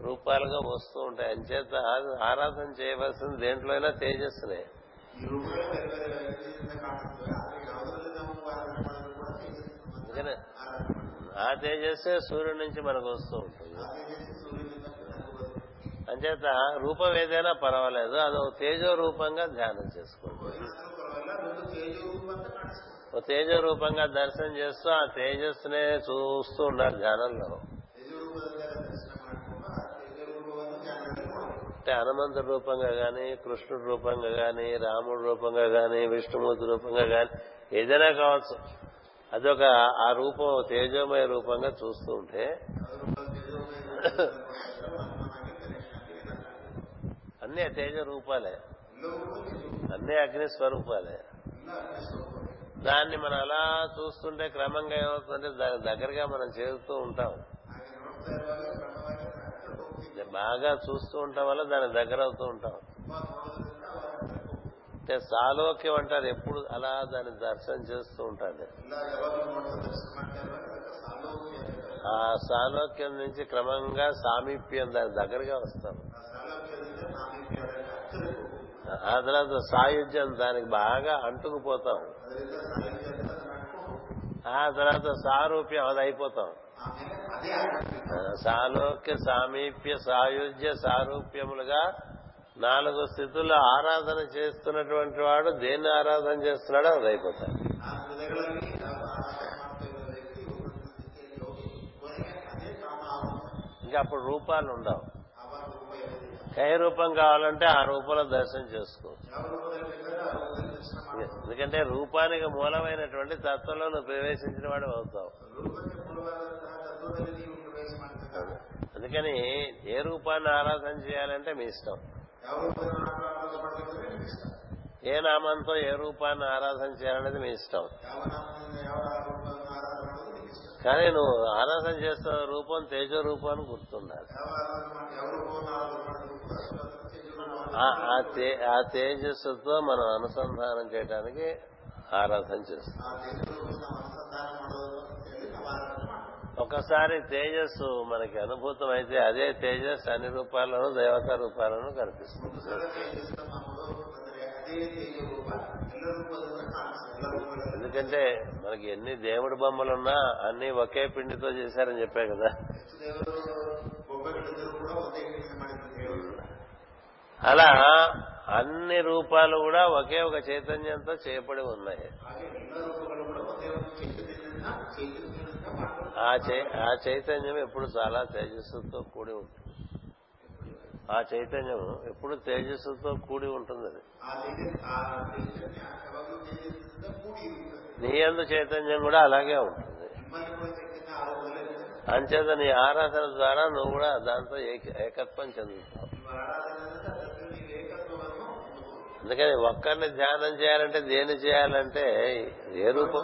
రూపాలుగా వస్తూ ఉంటాయి. అంచేత ఆరాధన చేయవలసింది దేంట్లో అయినా తేజస్సునే. ఆ తేజస్సే సూర్యుడి నుంచి మనకు వస్తూ ఉంటుంది. అంచేత రూపం ఏదైనా పర్వాలేదు అది తేజో రూపంగా ధ్యానం చేసుకోండి తేజో రూపంగా దర్శనం చేస్తూ ఆ తేజస్సునే చూస్తూ ఉన్నారు ధ్యానంలో. అంటే రూపంగా గాని కృష్ణుడు రూపంగా గాని రాముడి రూపంగా గాని విష్ణుమూర్తి రూపంగా గాని ఏదైనా కావచ్చు. అదొక ఆ రూపం తేజోమయ రూపంగా చూస్తూ ఉంటే అన్ని తేజ రూపాలే. అన్ని అగ్ని స్వరూపాలే. దాన్ని మనం అలా చూస్తుంటే క్రమంగా ఏమవుతుందంటే దాని దగ్గరగా మనం చేరుతూ ఉంటాం. బాగా చూస్తూ ఉండటం వల్ల దాని దగ్గర అవుతూ ఉంటాం. అంటే సాలోక్యం అంటారు ఎప్పుడు అలా దాన్ని దర్శనం చేస్తూ ఉంటారు. ఆ సాలోక్యం నుంచి క్రమంగా సామీప్యం దాని దగ్గరగా వస్తాం ఆ తర్వాత సాయుధ్యం దానికి బాగా అంటుకుపోతాం. ఆ తర్వాత సారూప్యం అది అయిపోతాం. సాలోక్య సామీప్య సాయుధ్య సారూప్యములుగా నాలుగు స్థితులు ఆరాధన చేస్తున్నటువంటి వాడు దేన్ని ఆరాధన చేస్తున్నాడో అది అయిపోతాడు ఇంకా అప్పుడు రూపాలు ఉండవు. ఏ రూపం కావాలంటే ఆ రూపంలో దర్శనం చేసుకో. ఎందుకంటే రూపానికి మూలమైనటువంటి తత్వంలో నువ్వు ప్రవేశించిన వాడు అవుతావు. అందుకని ఏ రూపాన్ని ఆరాధన చేయాలంటే మీ ఇష్టం. ఏ నామంతో ఏ రూపాన్ని ఆరాధన చేయాలనేది మీ ఇష్టం. కానీ నువ్వు ఆరాధన చేస్తున్న రూపం తేజ రూపాన్ని గుర్తుండాలి. ఆ తేజస్సుతో మనం అనుసంధానం చేయడానికి ఆరాధన చేస్తాం. ఒకసారి తేజస్సు మనకి అనుభూతం అయితే అదే తేజస్ అన్ని రూపాల్లోనూ దేవత రూపాలను కనిపిస్తుంది. ఎందుకంటే మనకి ఎన్ని దేవుడి బొమ్మలున్నా అన్ని ఒకే పిండితో చేశారని చెప్పే కదా. అలా అన్ని రూపాలు కూడా ఒకే ఒక చైతన్యంతో చేయబడి ఉన్నాయి. ఆ చై ఆ చైతన్యం ఎప్పుడు చాలా తేజస్సుతో కూడి ఉంటుంది. ఆ చైతన్యం ఎప్పుడు తేజస్సుతో కూడి ఉంటుంది. అది నీ అందు చైతన్యం కూడా అలాగే ఉంటుంది. అంచేత నీ ఆరాధన ద్వారా నువ్వు కూడా దాంతో ఏకత్వం చెందుతావు. అందుకని ఒక్కరిని ధ్యానం చేయాలంటే దేన్ని చేయాలంటే ఏ రూపం?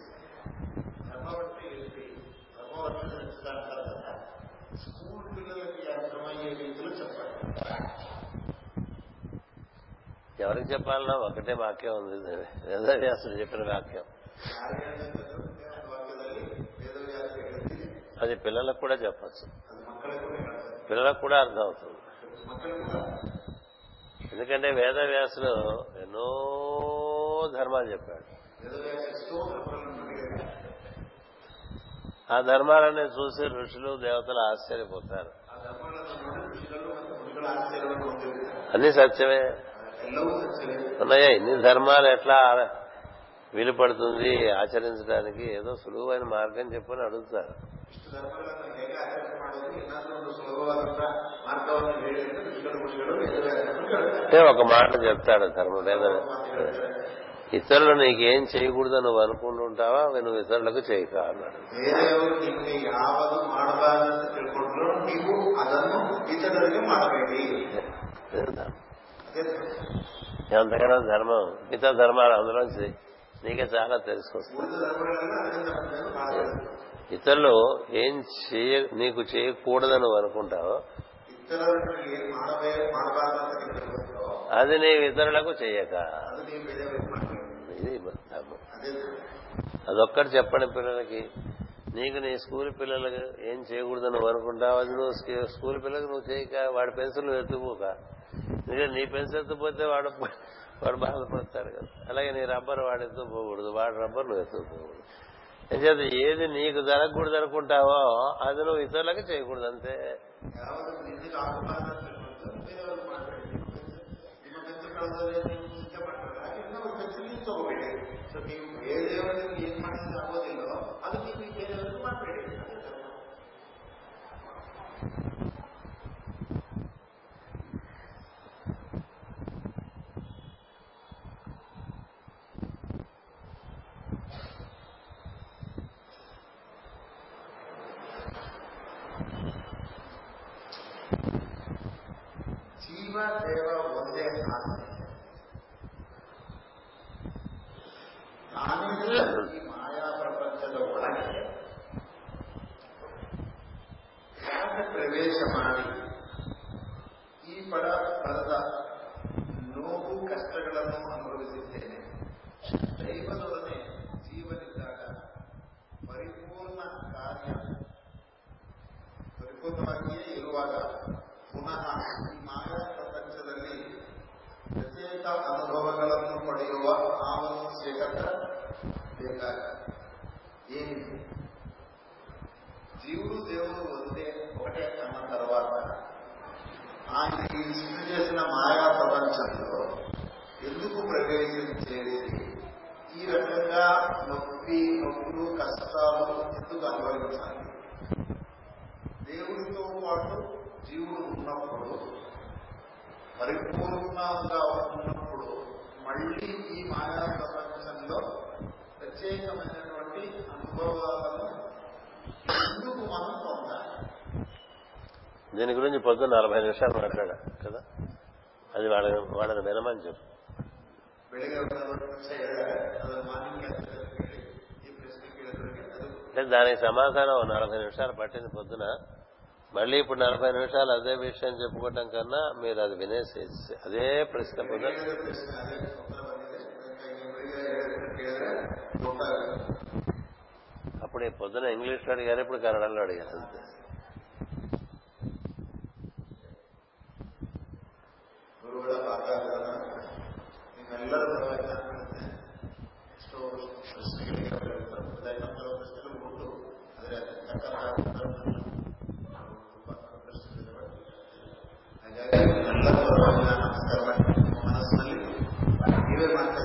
ఎవరికి చెప్పాలో ఒకటే వాక్యం ఉంది. వేదవ్యాసుడు చెప్పిన వాక్యం. అది పిల్లలకు కూడా చెప్పచ్చు. పిల్లలకు కూడా అర్థం అవుతుంది. ఎందుకంటే వేదవ్యాసులు ఎన్నో ధర్మాలు చెప్పాడు. ఆ ధర్మాలన్నీ చూసి ఋషులు దేవతలు ఆశ్చర్యపోతారు. అన్ని సత్యమే. ఉన్నాయా ఇన్ని ధర్మాలు ఎట్లా వీలుపడుతుంది ఆచరించడానికి? ఏదో సులువైన మార్గం చెప్పని అడుగుతారు అంటే ఒక మాట చెప్తాడు ధర్ముడేదని ఇతరులు నీకేం చేయకూడదు నువ్వు అనుకుంటుంటావా నువ్వు ఇతరులకు చేయక అన్నాడు. ఎంతకన్నా ధర్మం మిగతా ధర్మాలు అందులోంచి నీకే చాలా తెలుసుకొస్తుంది. ఇతరులు ఏం చేయ నీకు చేయకూడదని అనుకుంటావు అది నీవు ఇతరులకు చేయక. అదొక్కటి చెప్పండి పిల్లలకి. నీకు నీ స్కూల్ పిల్లలకు ఏం చేయకూడదని అనుకుంటావు అది నువ్వు స్కూల్ పిల్లలకు నువ్వు చేయక వాడి పెన్సిల్ వెతుక్కోక ఎందుకంటే నీ పెన్సిల్తో పోతే వాడు వాడు బాధపడతాడు కదా. అలాగే నీ రబ్బర్ వాడెత్తు పోకూడదు? వాడు రబ్బర్లు ఎత్తుకోకూడదు అంచేత ఏది నీకు జరగకూడదు అనుకుంటావో అది నువ్వు ఇతరులకు చేయకూడదు అంతే. ಜೀವ ದೇವ ಒಂದೇ ಆತ್ಮ ನಾನಿದ್ರೆ ಈ ಮಾಯಾ ಪ್ರಪಂಚದ ಒಳಗೆ ಯಾಕೆ ಪ್ರವೇಶ ಮಾಡಿ ಈ ಪಡ ಪರದ ನೋವು ಕಷ್ಟಗಳನ್ನು ಅನುಭವಿಸಿದ್ದೇನೆ ದೈವದೊಡನೆ ಜೀವನಿದ್ದಾಗ ಪರಿಪೂರ್ಣ ಕಾರ್ಯ ಪರಿಪೂರ್ಣವಾಗಿಯೇ ಇರುವಾಗ ಪುನಃ ఆయన ఈ సృష్టి చేసిన మాయా ప్రపంచంలో ఎందుకు ప్రవేశించేది ఈ రకంగా నొప్పి నొప్పులు కష్టాలు ఎందుకు అనుభవించాలి? దేవుడితో పాటు జీవుడు ఉన్నప్పుడు పరిపూర్ణంగా ఉన్నప్పుడు మళ్ళీ ఈ మాయా ప్రపంచంలో ప్రత్యేకమైనటువంటి అనుభవాలను ఎందుకు మనం పొందాలి దీని గురించి పొద్దు నలభై నిమిషాలు మాట్లాడా కదా? అది వాళ్ళ వాళ్ళకి వినమని చెప్పు. దానికి సమాధానం నలభై నిమిషాలు పట్టింది పొద్దున. మళ్ళీ ఇప్పుడు నలభై నిమిషాలు అదే విషయం చెప్పుకోవటం కన్నా మీరు అది వినేసి అదే ప్రశ్న పొద్దున. అప్పుడు పొద్దున ఇంగ్లీష్లో అడిగారు ఇప్పుడు కన్నడలో అడిగారు అంతే. ಗುರುಗಳ ಪಾಠಗಳನ್ನು ನಿಮ್ಮೆಲ್ಲರ ಪರವಾಗಿ ನಾನು ಹೇಳ್ತೇನೆ ಎಷ್ಟೋ ಪ್ರಶ್ನೆಗಳಿಗೆ ಅವರ ಉತ್ತರ ಕೊಟ್ಟಿದ್ದಾರೆ. ನಮ್ಮ ಕೆಲವು ಪ್ರಶ್ನೆಗಳು ಉಂಟು ಆದರೆ ಅದಕ್ಕೆ ತಕ್ಕಂತಹ ಉತ್ತರವನ್ನು ನಾವು ತುಂಬಾ ಪ್ರಶ್ನೆಗಳಿವೆ. ಹಾಗಾಗಿ ನಿಮ್ಮೆಲ್ಲರ ಪರವಾಗಿ ನಾನು ನಮಸ್ಕಾರ ಮಾಡಿ ನಿಮ್ಮ ಮನಸ್ಸಿನಲ್ಲಿ ನೀವೇ ಮಾಡ್ತಾ